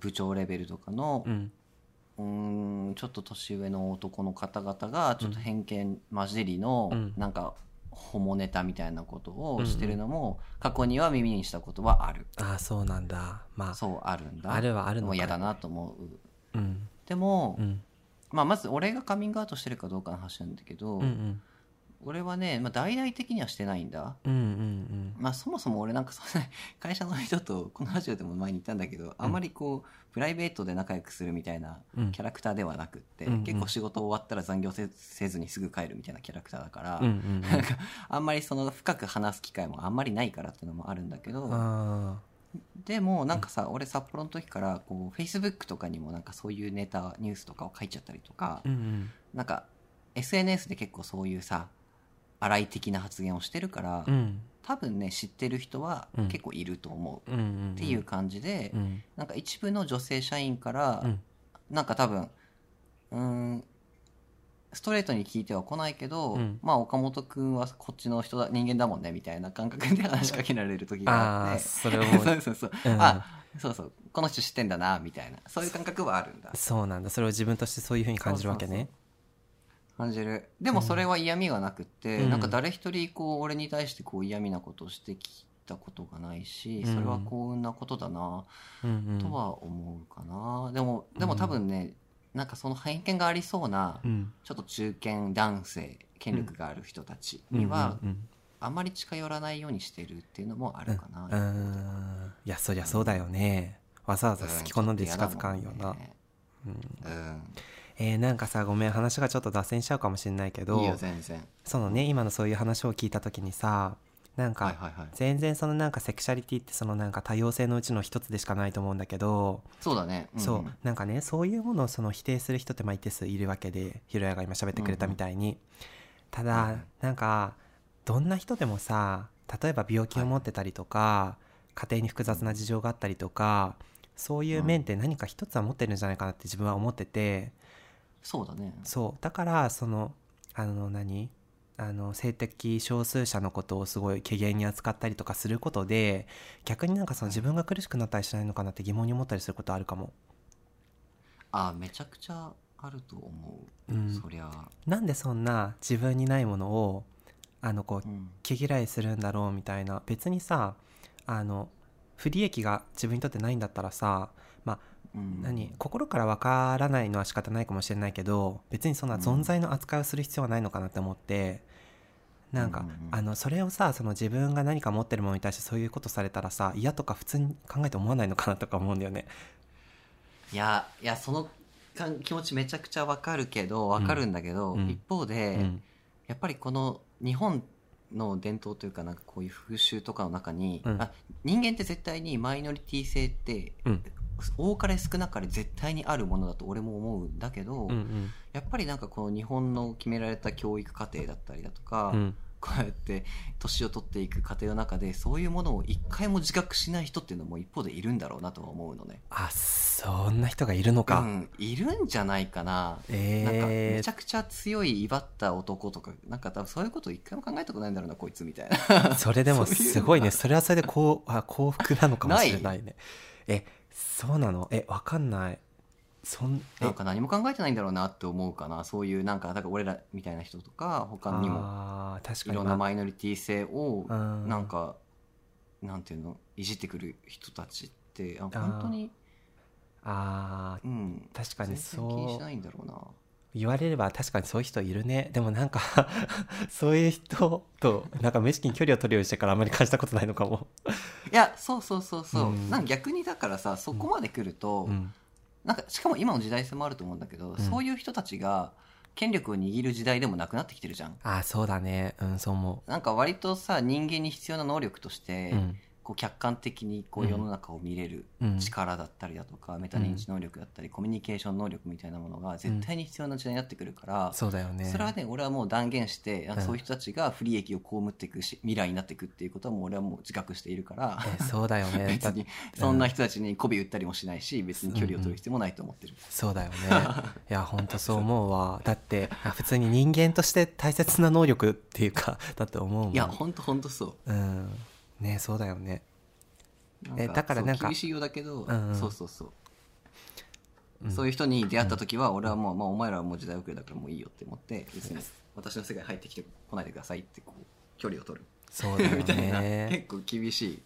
部長レベルとかのうん。ちょっと年上の男の方々がちょっと偏見混じりのうん。なんかホモネタみたいなことをしてるのも過去には耳にしたことはある。ああそうなんだ。まあそうあるんだ。あるはあるのか。もう嫌だなと思う。うん。でも、うん。まあ、まず俺がカミングアウトしてるかどうかの話なんだけど、うんうん俺はね、まあ、大々的にはしてないんだ。うんうんまあそもそも俺なんかそんな会社の人とこのラジオでも前に言ったんだけど、あん。まりこうプライベートで仲良くするみたいなうん。キャラクターではなくって、うんうん。結構仕事終わったら残業せせずにすぐ帰るみたいなキャラクターだから、うんうんなんかあんまりその深く話す機会もあんまりないからっていうのもあるんだけど、うんあでもなんかさ、俺札幌の時からこう Facebook とかにもなんかそういうネタニュースとかを書いちゃったりとか、ーうんうん。なんか SNS で結構そういうさ荒い的な発言をしてるから、うん。多分ね知ってる人はうん。結構いると思う、っていう感じで、うん。なんか一部の女性社員から、うん。なんか多分うーんストレートに聞いては来ないけど、うん。まあ岡本君はこっちの人だ人間だもんねみたいな感覚で話しかけられる時があって。それを そうそうそう、うん。あそうそう。この人知ってんだなみたいな。そういう感覚はあるんだ。そうなんだ。それを自分としてそういうふうに感じるわけね感じる。でもそれは嫌味がなくって、うん。なんか誰一人こう俺に対してこう嫌味なことをしてきたことがないし、うん。それは幸運なことだなうんうん。とは思うかな、でもでも多分ね、なんかその偏見がありそうな、うん。ちょっと中堅男性権力がある人たちにはうんうんあまり近寄らないようにしてるっていうのもあるかな、うん。うん。いやそりゃそうだよね。わざわざ好き好んで近づかんよな、うん。うんえーなんかさごめん話がちょっと脱線しちゃうかもしれないけどいいよ全然。そのね今のそういう話を聞いた時にさなんはいかはいはい。全然そのなんかセクシャリティってそのなんか多様性のうちの一つでしかないと思うんだけど、そうだね、んそうなんかねそういうものをその否定する人ってまあ一定数いるわけでひろやが今喋ってくれたみたいに、ただ、うんなんかどんな人でもさ例えば病気を持ってたりとか、家庭に複雑な事情があったりとかそういう面って何か一つは持ってるんじゃないかなって自分は思っててそうだね。そう。だからそのあの何？あの性的少数者のことをすごい軽減に扱ったりとかすることで逆になんかその自分が苦しくなったりしないのかなって疑問に思ったりすることあるかも。あめちゃくちゃあると思う、うん。そりゃ。なんでそんな自分にないものをあのこううん。毛嫌いするんだろうみたいな。別にさあの不利益が自分にとってないんだったらさまあうん何？心からわからないのは仕方ないかもしれないけど別にそんな存在の扱いをする必要はないのかなって思って、なんか、うんうんうん。あのそれをさその自分が何か持ってるものに対してそういうことされたらさ嫌とか普通に考えて思わないのかなとか思うんだよね。いやいやその気持ちめちゃくちゃわかるけどわかるんだけど、うん。一方で、うん。やっぱりこの日本の伝統というかなんかこういう風習とかの中に、うん。あ人間って絶対にマイノリティ性って、うん多かれ少なかれ絶対にあるものだと俺も思うんだけど、うんうん。やっぱりなんかこの日本の決められた教育課程だったりだとか、うん。こうやって年を取っていく過程の中でそういうものを一回も自覚しない人っていうのも一方でいるんだろうなとは思うのね。あそんな人がいるのか。うん、いるんじゃないかな。えなんかーめちゃくちゃ強い威張った男とかなんか多分そういうこと一回も考えたことないんだろうなこいつみたいな。それでもすごいね。それはそれでこうあ幸福なのかもしれないね。えそうなの？えわかんない。そんえ？なんか何も考えてないんだろうなって思うかな。そういうなんかだから俺らみたいな人とか他にも。いろんなマイノリティ性をうん。なんかなんていうの？いじってくる人たちってあ本当にあー。うん。確かに全然気にそうしないんだろうな言われれば確かにそういう人いるね。でもなんか そういう人となんか無意識に距離を取るようにしてからあんまり感じたことないのかも、いやそうそうそうそう、うん。なんか逆にだからさそこまで来ると、うん。なんかしかも今の時代性もあると思うんだけど、ん。そういう人たちが権力を握る時代でもなくなってきてるじゃん。あそうだね。うんそう思なんか割とさ人間に必要な能力として、ううんこう客観的にこううん。世の中を見れるうん。力だったりだとか、メタ認知能力だったり、コミュニケーション能力みたいなものが絶対に必要な時代になってくるから、そうだよね。それはね俺はもう断言して、そういう人たちが不利益を被っていくし未来になっていくっていうことはもう俺はもう自覚しているからえそうだよね。別にそんな人たちに媚び売ったりもしないし別に距離を取る必要もないと思ってる、そうだよね。いや本当そう思うわ。だってあ普通に人間として大切な能力っていうかだって思うもん。いやほんとほんとそう。うんねそうだよね。えだからなんかそう厳しいようだけど、うんうん。そうそうそう、うん。そういう人に出会った時は俺はもう、まあ、お前らはもう時代遅れだからもういいよって思って別に私の世界に入ってきてこないでくださいってこう距離を取る。そうだよ みたいな。ね結構厳しい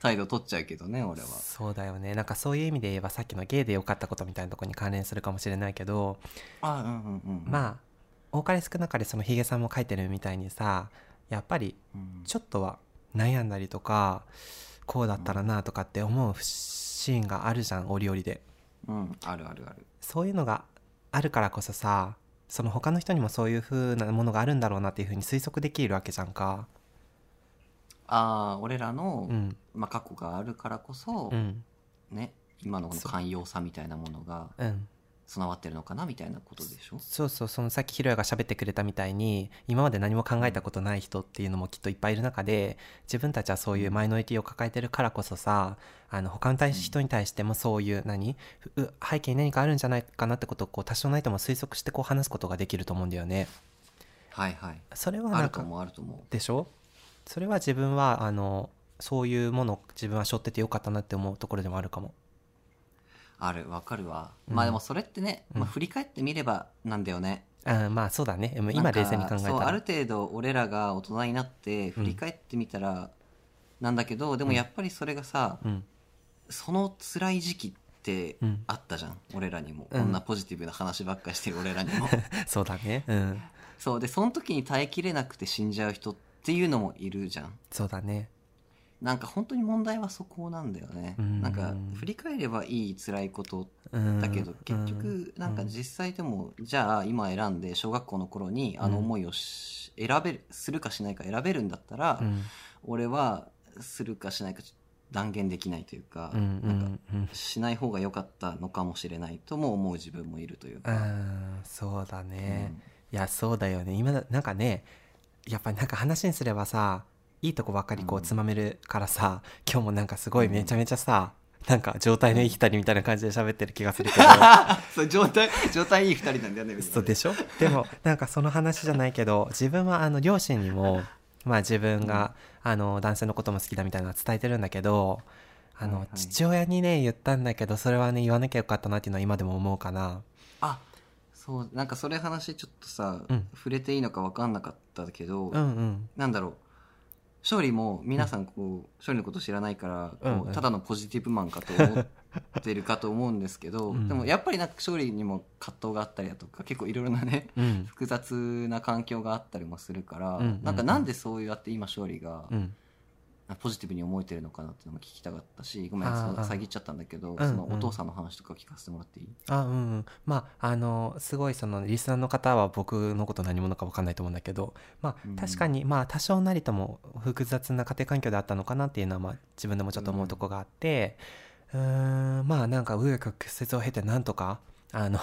態度取っちゃうけどね俺は。そうだよね。なんかそういう意味で言えばさっきのゲイで良かったことみたいなところに関連するかもしれないけど、あうんうんうん。まあ多かれ少なかれそのヒゲさんも書いてるみたいにさやっぱりうん。ちょっとは悩んだりとかこうだったらなとかって思うシーンがあるじゃん折々で。うんあるあるある。そういうのがあるからこそさその他の人にもそういう風なものがあるんだろうなっていう風に推測できるわけじゃんか。ああ俺らの、うん。まあ、過去があるからこそ、うん。ね今のこの寛容さみたいなものがうん備わってるのかなみたいなことでしょ？そうそうそのさっきひろやが喋ってくれたみたいに今まで何も考えたことない人っていうのもきっといっぱいいる中で自分たちはそういうマイノリティを抱えてるからこそさあの他の対人に対してもそういう何う背景に何かあるんじゃないかなってことをこう多少ないとも推測してこう話すことができると思うんだよね。はいはいそれはあるとなんかあると思うでしょ？それは自分はあのそういうものを自分は背負っててよかったなって思うところでもあるかも。あるわかるわ、うん。まあでもそれってね、うん。まあ、振り返ってみればなんだよね。あまあそうだね。うん今冷静に考えたそうあるら。程度俺らが大人になって振り返ってみたらなんだけど、でもやっぱりそれがさ、うん。その辛い時期ってうん。あったじゃん、俺らにも、うん。こんなポジティブな話ばっかりしてる俺らにも。そうだね。うん。そう。でその時に耐えきれなくて死んじゃう人っていうのもいるじゃん。そうだねなんか本当に問題はそこなんだよね、うん。なんか振り返ればいい辛いことうんだけど、結局なんか実際でも、じゃあ今選んで小学校の頃にあの思いをし選べるするかしないか選べるんだったら、うん。俺はするかしないか断言できないというか、なんかうん。しない方が良かったのかもしれないとも思う自分もいるというか、うん。そうだね、うん。いやそうだよね。今だなんかねやっぱりなんか話にすればさいいとこばっかりこううん。つまめるからさ、今日もなんかすごいめちゃめちゃさ、なんか状態のいい二人みたいな感じで喋ってる気がするけど。そう状態状態いい二人なんだよねそうでしょ？でもなんかその話じゃないけど自分はあの両親にもまあ自分が、あの男性のことも好きだみたいなのは伝えてるんだけどあの、はいはい。父親にね言ったんだけどそれはね言わなきゃよかったなっていうのは今でも思うかな。あそうなんかそれ話ちょっとさ、うん。触れていいのか分かんなかったけど、うんうん。なんだろう勝利も皆さんこう、勝利のこと知らないからこう、ただのポジティブマンかと思ってるかと思うんですけど、うん。でもやっぱりなんか勝利にも葛藤があったりだとか結構いろいろなねうん。複雑な環境があったりもするから、なんかなんでそうやって今勝利がうんポジティブに思えてるのかなっていうのも聞きたかったしごめん遮っちゃったんだけど、うんうん。そのお父さんの話とか聞かせてもらっていい、あうんうん。まああのすごいそのリスナーの方は僕のこと何者か分かんないと思うんだけどまあうん。確かにまあ多少なりとも複雑な家庭環境であったのかなっていうのはまあ自分でもちょっと思うとこがあってうーんまあなんか紆余曲折を経てなんとかあの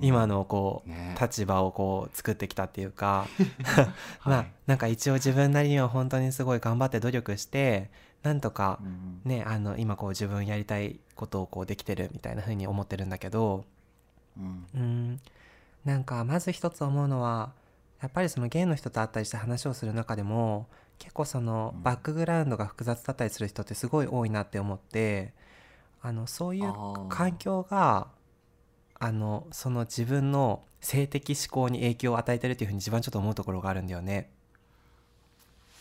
今のこう、ね。立場をこう作ってきたっていうか。まあはい。なんか一応自分なりには本当にすごい頑張って努力してなんとかうんねあの今こう自分やりたいことをこうできてるみたいな風に思ってるんだけど。うん。うん。なんかまず一つ思うのはやっぱりそのゲイの人と会ったりして話をする中でも結構そのうん。バックグラウンドが複雑だったりする人ってすごい多いなって思ってあのそういう環境があのその自分の性的思考に影響を与えてるっていうふうに自分はちょっと思うところがあるんだよね。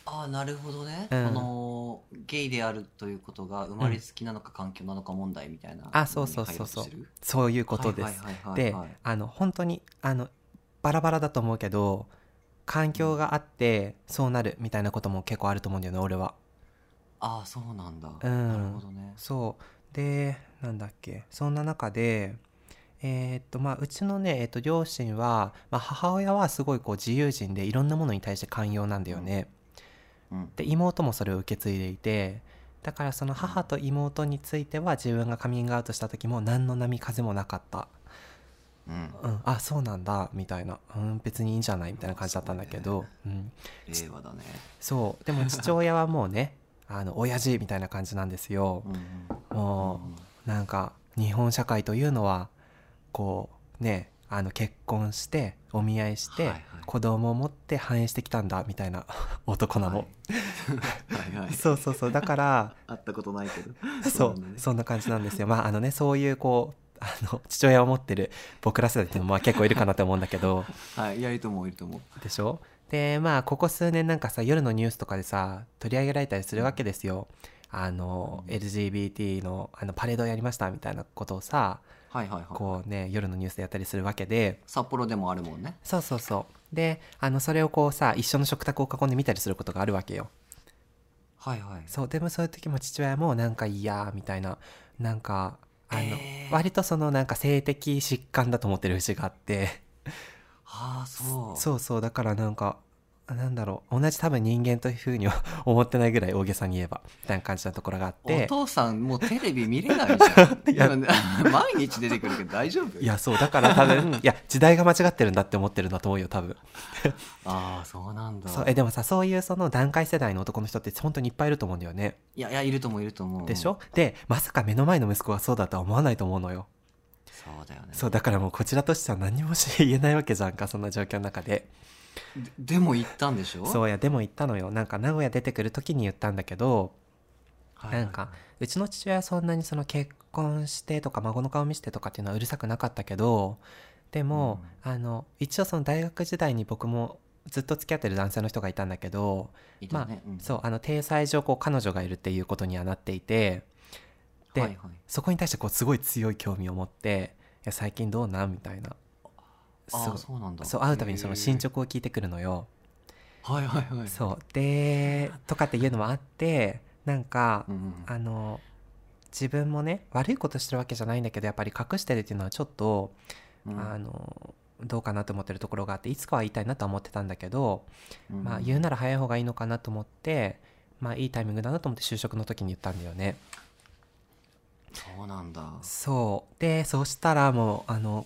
ああなるほどね、うん。このゲイであるということが生まれつきなのか環境なのか問題みたいなあそうそうそうそう。そういうことです。ではいあの本当にあのバラバラだと思うけど環境があってそうなるみたいなことも結構あると思うんだよね俺は。ああそうなんだ、うん。なるほどね。そう。でなんだっけ。そんな中でえーっとまあ、うちのね、えーっと両親は、まあ、母親はすごいこう自由人でいろんなものに対して寛容なんだよね。うん。で妹もそれを受け継いでいてだからその母と妹については自分がカミングアウトした時も何の波風もなかった。うん。うん、あそうなんだみたいな、うん、別にいいんじゃないみたいな感じだったんだけど、うん、令和だね。そう。でも 父親はもうねあの親父みたいな感じなんですよ。うんもうなんか日本社会というのはこうねあの結婚してお見合いして、はいはい。子供を持って繁栄してきたんだみたいな 男なの、はい。はい そうそうそう。だから 会ったことないけど。そうなんだね。そんな感じなんですよ。まああのねそういうこうあの父親を持ってる僕ら世代っていうのもまあ結構いるかなと思うんだけど。はいいやいると思ういると思う。でしょ？でまあここ数年なんかさ夜のニュースとかでさ取り上げられたりするわけですよ。あの LGBT のあのパレードやりましたみたいなことをさはいはいはい。こうね夜のニュースでやったりするわけで。札幌でもあるもんね。そうそうそう。であのそれをこうさ一緒の食卓を囲んで見たりすることがあるわけよ。はいはい。そうでもそういう時も父親もなんか嫌みたいな。なんかあの、えー。割とそのなんか性的疾患だと思ってる節があって。ああそう。そうそう。だからなんかなんだろう。同じ多分人間というふうには 思ってないぐらい大げさに言えばみたいな感じなところがあっおて父さんもうテレビ見れないじゃん。いや。毎日出てくるけど大丈夫？いやそう。だから多分いや時代が間違ってるんだって思ってるんだと思うよ多分。ああそうなんだ。そう。えでもさそういうその段階世代の男の人って本当にいっぱいいると思うんだよね。いやいやいると思ういると思う。でしょ？でまさか目の前の息子がそうだとは思わないと思うのよ。そうだよね。そうだからもうこちらとしては何もし言えないわけじゃんかそんな状況の中でででも行ったんでしょ？そううやでも言ったのよ。なんか名古屋出てくる時に言ったんだけどはいはいなんかうちの父親はそんなにその結婚してとか孫の顔見せてとかっていうのはうるさくなかったけどでも、あの一応その大学時代に僕もずっと付き合ってる男性の人がいたんだけど、まあうん。そうあの体裁上こう彼女がいるっていうことにはなっていてで、はいはいそこに対してこうすごい強い興味を持って「いや最近どうなん?」みたいなあそう。あそうなんだ。そう会うたびにその進捗捗を聞いてくるのよ。はいはいはい。そう。でとかっていうのもあってなんか、うんうんあの自分もね悪いことしてるわけじゃないんだけどやっぱり隠してるっていうのはちょっと、うん。あのどうかなと思ってるところがあっていつかは言いたいなとは思ってたんだけど、うんまあ言うなら早い方がいいのかなと思ってまあいいタイミングだなと思って就職の時に言ったんだよね。そうなんだ。そう。でそうしたらもうあの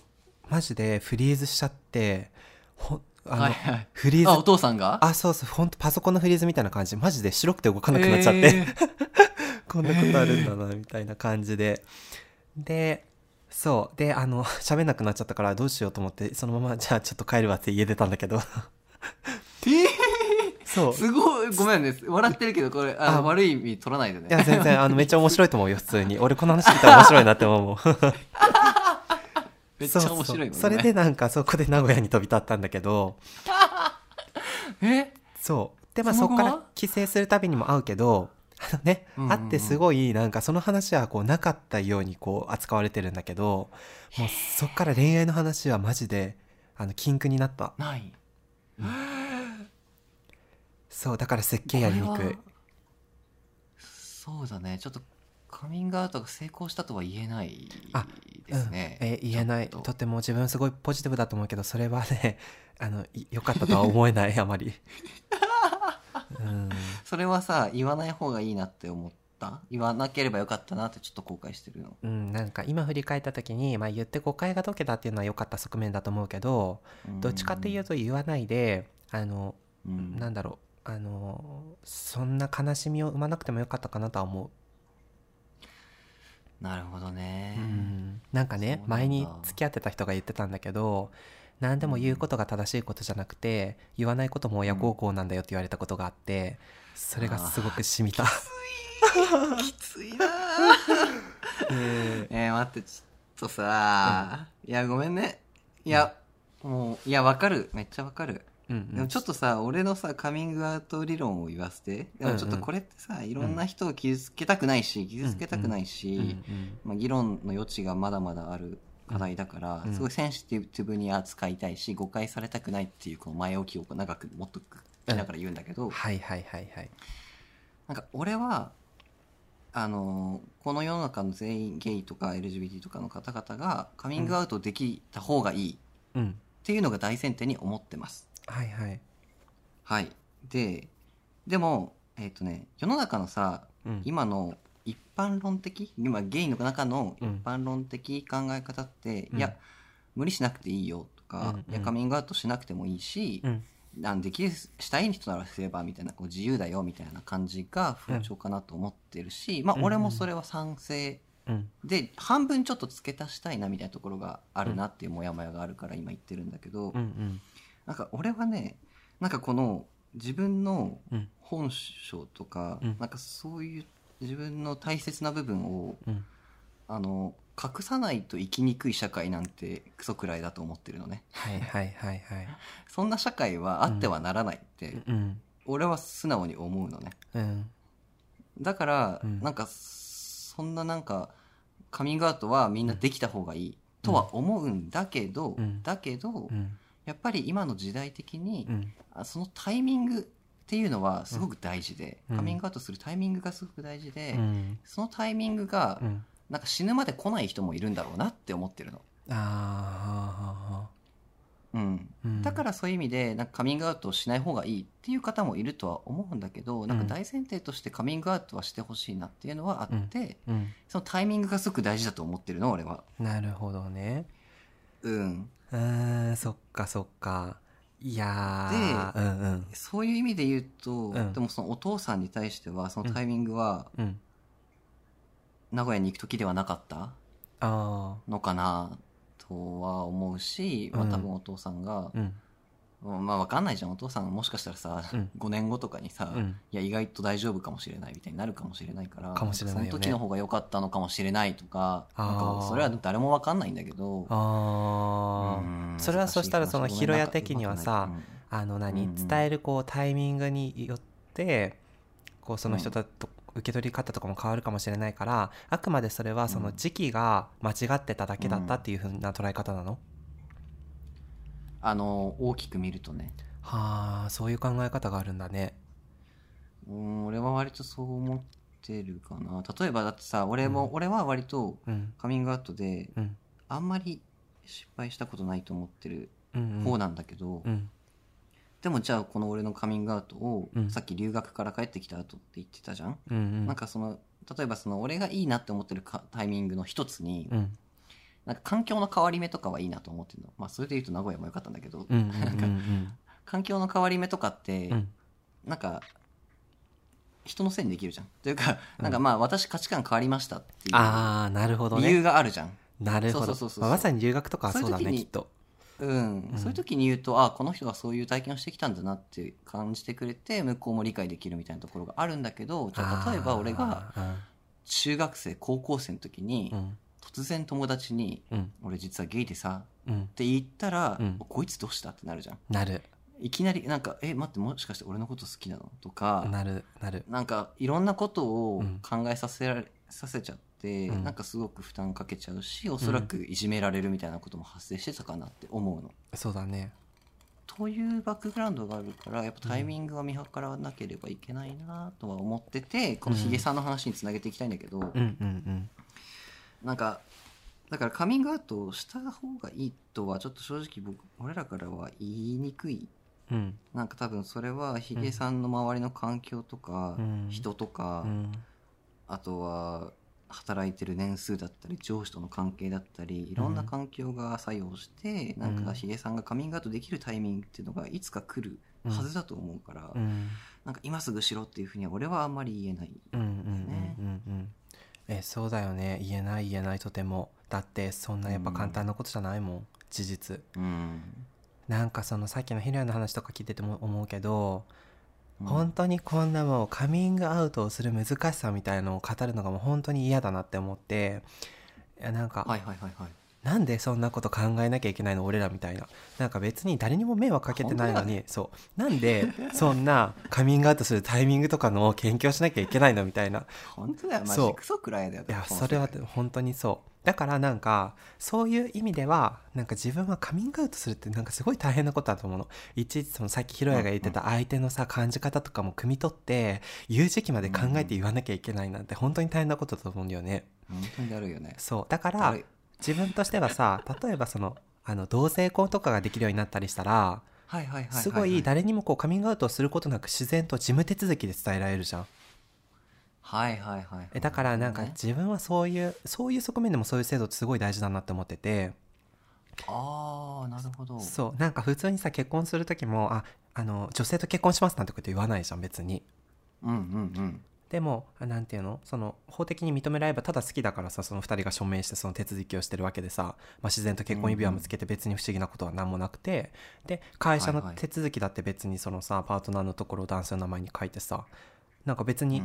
マジでフリーズしちゃってほあの、はいはい。フリーズあお父さんが？あそうそうほんとパソコンのフリーズみたいな感じ。マジで白くて動かなくなっちゃって、えー。こんなことあるんだなみたいな感じで。でそう。であの 喋んなくなっちゃったからどうしようと思ってそのままじゃあちょっと帰るわって家出たんだけど。えー。そう。すごい。ごめんね。笑ってるけどこれああ悪い意味取らないでね。いや全然あのめっちゃ面白いと思うよ普通に。俺この話聞いたら面白いなって思うもんめっちゃ面白いもんね。そうそう。それでなんかそこで名古屋に飛び立ったんだけど。え？そう。でまあそこから帰省するたびにも会うけどあのね、うんうんうん。会ってすごいなんかその話はこうなかったようにこう扱われてるんだけどもうそっから恋愛の話はマジであの禁句になった。ない。そうだからすっげえやりにくい。そうだね。ちょっとカミングアウトが成功したとは言えないあですね、うん、え言えない。と。ても自分すごいポジティブだと思うけどそれはね あのい良かったとは思えない あまり。うん。それはさ言わない方がいいなって思った？言わなければよかったなってちょっと後悔してるの？うん、なんか今振り返った時に、まあ、言って誤解が解けたっていうのは良かった側面だと思うけどどっちかっていうと言わないであのうん。なんだろうあのそんな悲しみを生まなくてもよかったかなとは思なるほどう、ね、うん、なんかね前に付き合ってた人が言ってたんだけど何でも言うことが正しいことじゃなくて言わないことも親孝行なんだよって言われたことがあってそれがすごく染みた。きつい。なええー、待ってちょっとさ、いやごめんね。いや、もういやわかる。めっちゃわかるーうん。でもちょっとさ、俺のさカミングアウト理論を言わせて。でもちょっうんうん。とこれってさ、いろんな人を傷つけたくないし傷つけたくないし、うんうんまあ、議論の余地がまだまだある課題だから、うんすごいセンシティブに扱いたいし誤解されたくないっていうこの前置きを長く持っとくしながら言うんだけど、はいはいはいはい。なんか俺はあのこの世の中の全員ゲイとか LGBT とかの方々がカミングアウトできた方がいいっうん。ていうのが大前提に思ってますはいはい。はい。ででもえっ、とね世の中のさうん。今の一般論的今ゲイの中の一うん。般論的考え方って、うん。いや無理しなくていいよとか、うんうん。いやカミングアウトしなくてもいいし、うん。なんできるしたい人ならすればみたいなこう自由だよみたいな感じが風潮かなと思ってるし、まあうん俺もそれは賛成。うん。で半分ちょっと付け足したいなみたいなところがあるなっていうモヤモヤがあるから今言ってるんだけど、うんうんなんか俺はねなんかこの自分のうん。本性とか、うん。なんかそういう自分の大切な部分をうん。あの隠さないと生きにくい社会なんてクソくらいだと思ってるのね。はいはいはいはい。そんな社会はあってはならないって、うん。俺は素直に思うのね。うん。だから、うん。なんかそんななんかカミングアウトはみんなできた方がいいとは思うんだけど、うん。だけど、うんやっぱり今の時代的に、うそのタイミングっていうのはすごく大事で、うん。カミングアウトするタイミングがすごく大事で、うん。そのタイミングが、うん。なんか死ぬまで来ない人もいるんだろうなって思ってるの、あうん、ーうん。だからそういう意味でなんかカミングアウトをしない方がいいっていう方もいるとは思うんだけどなんか大前提としてカミングアウトはしてほしいなっていうのはあって、うん。そのタイミングがすごく大事だと思ってるの俺は。なるほどね。うんうーんそっかそっか。いやー。うんうん。そういう意味で言うと、うん。でもそのお父さんに対してはそのタイミングはうん。名古屋に行く時ではなかったあのかなとは思うし、まあ、うん。多分お父さんがうんまあ分かんないじゃん。お父さんもしかしたらさ、うん。5年後とかにさ、うん。いや意外と大丈夫かもしれないみたいになるかもしれないからかもしれないよね。その時の方が良かったのかもしれないとかなんかそれは誰も分かんないんだけど。あうん。あそれはそしたらその難しいヒロヤ的にはさうん。あの何、うんうん。伝えるこうタイミングによってこうその人だと、受け取り方とかも変わるかもしれないからあくまでそれはその時期が間違ってただけだったっていう風な捉え方なの、あの大きく見るとね。はあそういう考え方があるんだね。うん俺は割とそう思ってるかな。例えばだってさ俺も、俺は割とうん。カミングアウトでうん。あんまり失敗したことないと思ってるうんうん。方なんだけど、うん。でもじゃあこの俺のカミングアウトを、うん。さっき留学から帰ってきた後って言ってたじゃん、うんうん。なんかその例えばその俺がいいなって思ってるかタイミングの一つに、うんなんか環境の変わり目とかはいいなと思ってるの。まあそれで言うと名古屋も良かったんだけど、うんうんうん環境の変わり目とかって、うんなんか人のせいにできるじゃん。というか、うん。なんかまあ私価値観変わりましたっていうああなるほど理由ねがあるじゃん、なるほど。そうそうそうそうまあまさに留学とかはそうだそういう時にねきっと。うん。うん。そういう時に言うとあこの人がそういう体験をしてきたんだなって感じてくれて向こうも理解できるみたいなところがあるんだけどじゃあ例えば俺があ中学生高校生の時に、ーうん突然友達にうん「俺実はゲイでさ」うん。って言ったら、うん。こいつどうした？ってなるじゃん。なる。いきなりなんか「え待ってもしかして俺のこと好きなの?」とかなるなる。なんかいろんなことをうん。考えさせられ、させちゃって、うん。なんかすごく負担かけちゃうしおそらくいじめられるみたいなことも発生してたかなって思うの。そうだね。というバックグラウンドがあるからやっぱタイミングは見計らわなければいけないなとは思ってて、このヒゲさんの話につなげていきたいんだけど、うん。うん。うんなんかだからカミングアウトをした方がいいとはちょっと正直僕俺らからは言いにくい。うん。なんか多分それはヒゲさんの周りの環境とか、うん。人とか、うん。あとは働いてる年数だったり上司との関係だったりいろんな環境が作用して、なんうん。かヒゲさんがカミングアウトできるタイミングっていうのがいつか来るはずだと思うから、うん。なんか今すぐしろっていうふうには俺はあんまり言えない、うんうんうんうんうんえそうだよね。言えない言えないとても。だってそんなやっぱ簡単なことじゃないもん。事実。うん。なんかそのさっきのヒロヤの話とか聞いてても思うけど、うん。本当にこんなもうカミングアウトをする難しさみたいのを語るのがもう本当に嫌だなって思っていやなんか、はいはいはいはいなんでそんなこと考えなきゃいけないの俺らみたいな。なんか別に誰にも迷惑かけてないのに、そう。なんでそんなカミングアウトするタイミングとかの研究をしなきゃいけないのみたいな。本当だよ。マジクソくらいだよ。いやそれは本当にそう。だからなんかそういう意味ではなんか自分はカミングアウトするってなんかすごい大変なことだと思うの。いちいちそのさっきひろやが言ってた相手のさ感じ方とかも汲み取って言う時期まで考えて言わなきゃいけないなんて本当に大変なことだと思うんだよね。本当にだるいよね。そう。だから自分としてはさ例えばそのあの同性婚とかができるようになったりしたらはいはいはいはいすごい誰にもこうカミングアウトをすることなく自然と事務手続きで伝えられるじゃん。はいはいはいはい。えだからなんかね。自分はそういうそういう側面でもそういう制度ってすごい大事だなって思ってて。ああなるほど。そう。なんか普通にさ結婚する時もああの女性と結婚しますなんてこと言わないじゃん別に。うんうんうんでもあなんていうの？その法的に認められればただ好きだからさその2人が署名してその手続きをしてるわけでさ、まあ、自然と結婚指輪もつけて別に不思議なことは何もなくて、で会社の手続きだって別にそのさパートナーのところを男性の名前に書いてさなんか別に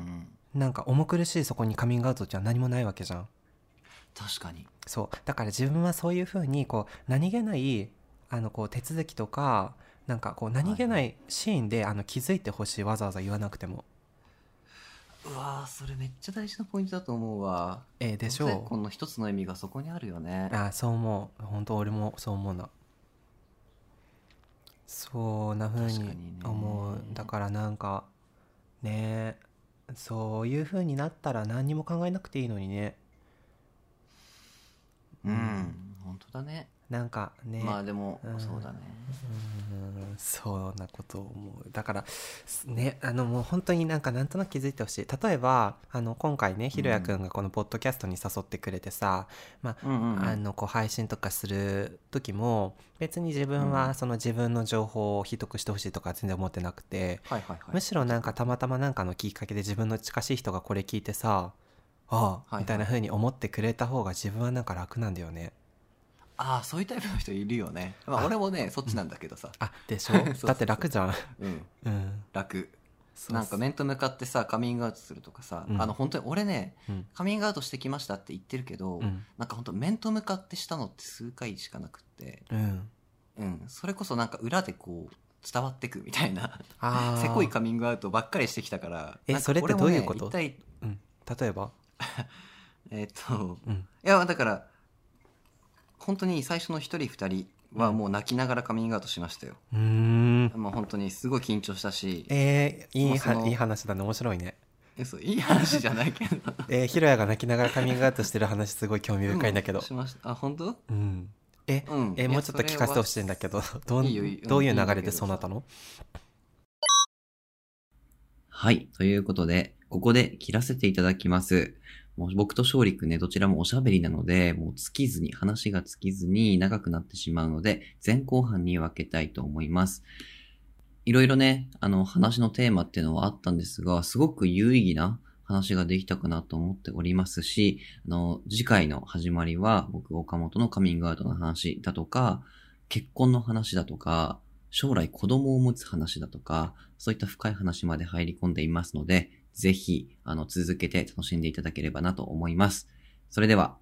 なんか重苦しいそこにカミングアウトじゃ何もないわけじゃん。確かに。そう。だから自分はそういうふうにこう何気ないあのこう手続きとかなんかこう何気ないシーンであの気づいてほしいわざわざ言わなくてもうわーそれめっちゃ大事なポイントだと思うわ。えーでしょ婚の一つの意味がそこにあるよね。うあそう思う。本当俺もそう思うな。そんな風に確かにね。思う。だからなんかねそういう風になったら何にも考えなくていいのにね。うん本当だねなんかね。まあでもうん。そうだね。うん。そんなことを思うだからすねあのもう本当になんかなんとなく気づいてほしい。例えばあの今回ねひろやくんがこのポッドキャストに誘ってくれてさ、まあうんうんうん。あのこう配信とかする時も別に自分はその自分の情報を秘匿してほしいとか全然思ってなくて、はいはいはい。むしろなんかたまたまなんかのきっかけで自分の近しい人がこれ聞いてさああ、はいはい。みたいな風に思ってくれた方が自分はなんか楽なんだよねああそういうタイプの人いるよね。まああ俺もねそっちなんだけどさ。あでしょ？だって楽じゃん。うん。うん。楽。そうなんか面と向かってさカミングアウトするとかさ、うん。あの本当に俺ねうん。カミングアウトしてきましたって言ってるけど、うん。なんか本当面と向かってしたのって数回しかなくって、うん。うん、それこそなんか裏でこう伝わってくみたいな。あー。せこいカミングアウトばっかりしてきたからなんかえそれってどういうこと？一体うん、例えば、えっ、とうん、いやだから本当に最初の一人二人はもう泣きながらカミングアウトしましたよ、うーん。もう本当にすごい緊張したしえー、いいはいい話だね。面白いね。えそういい話じゃないけど。えー、ひろやが泣きながらカミングアウトしてる話すごい興味深いんだけど。うしました。あ本当？うん。え、うん。えもうちょっと聞かせてほしいんだけどどんいいよいいよ。どういう流れでそうなったの？はい。ということで、ここで切らせていただきます。もう僕と勝利くんね、どちらもおしゃべりなので、もう尽きずに、話が尽きずに長くなってしまうので、前後半に分けたいと思います。いろいろね、あの、話のテーマっていうのはあったんですが、すごく有意義な話ができたかなと思っておりますし、あの、次回の始まりは、僕、岡本のカミングアウトの話だとか、結婚の話だとか、将来子供を持つ話だとか、そういった深い話まで入り込んでいますので、ぜひ、あの、続けて楽しんでいただければなと思います。それでは、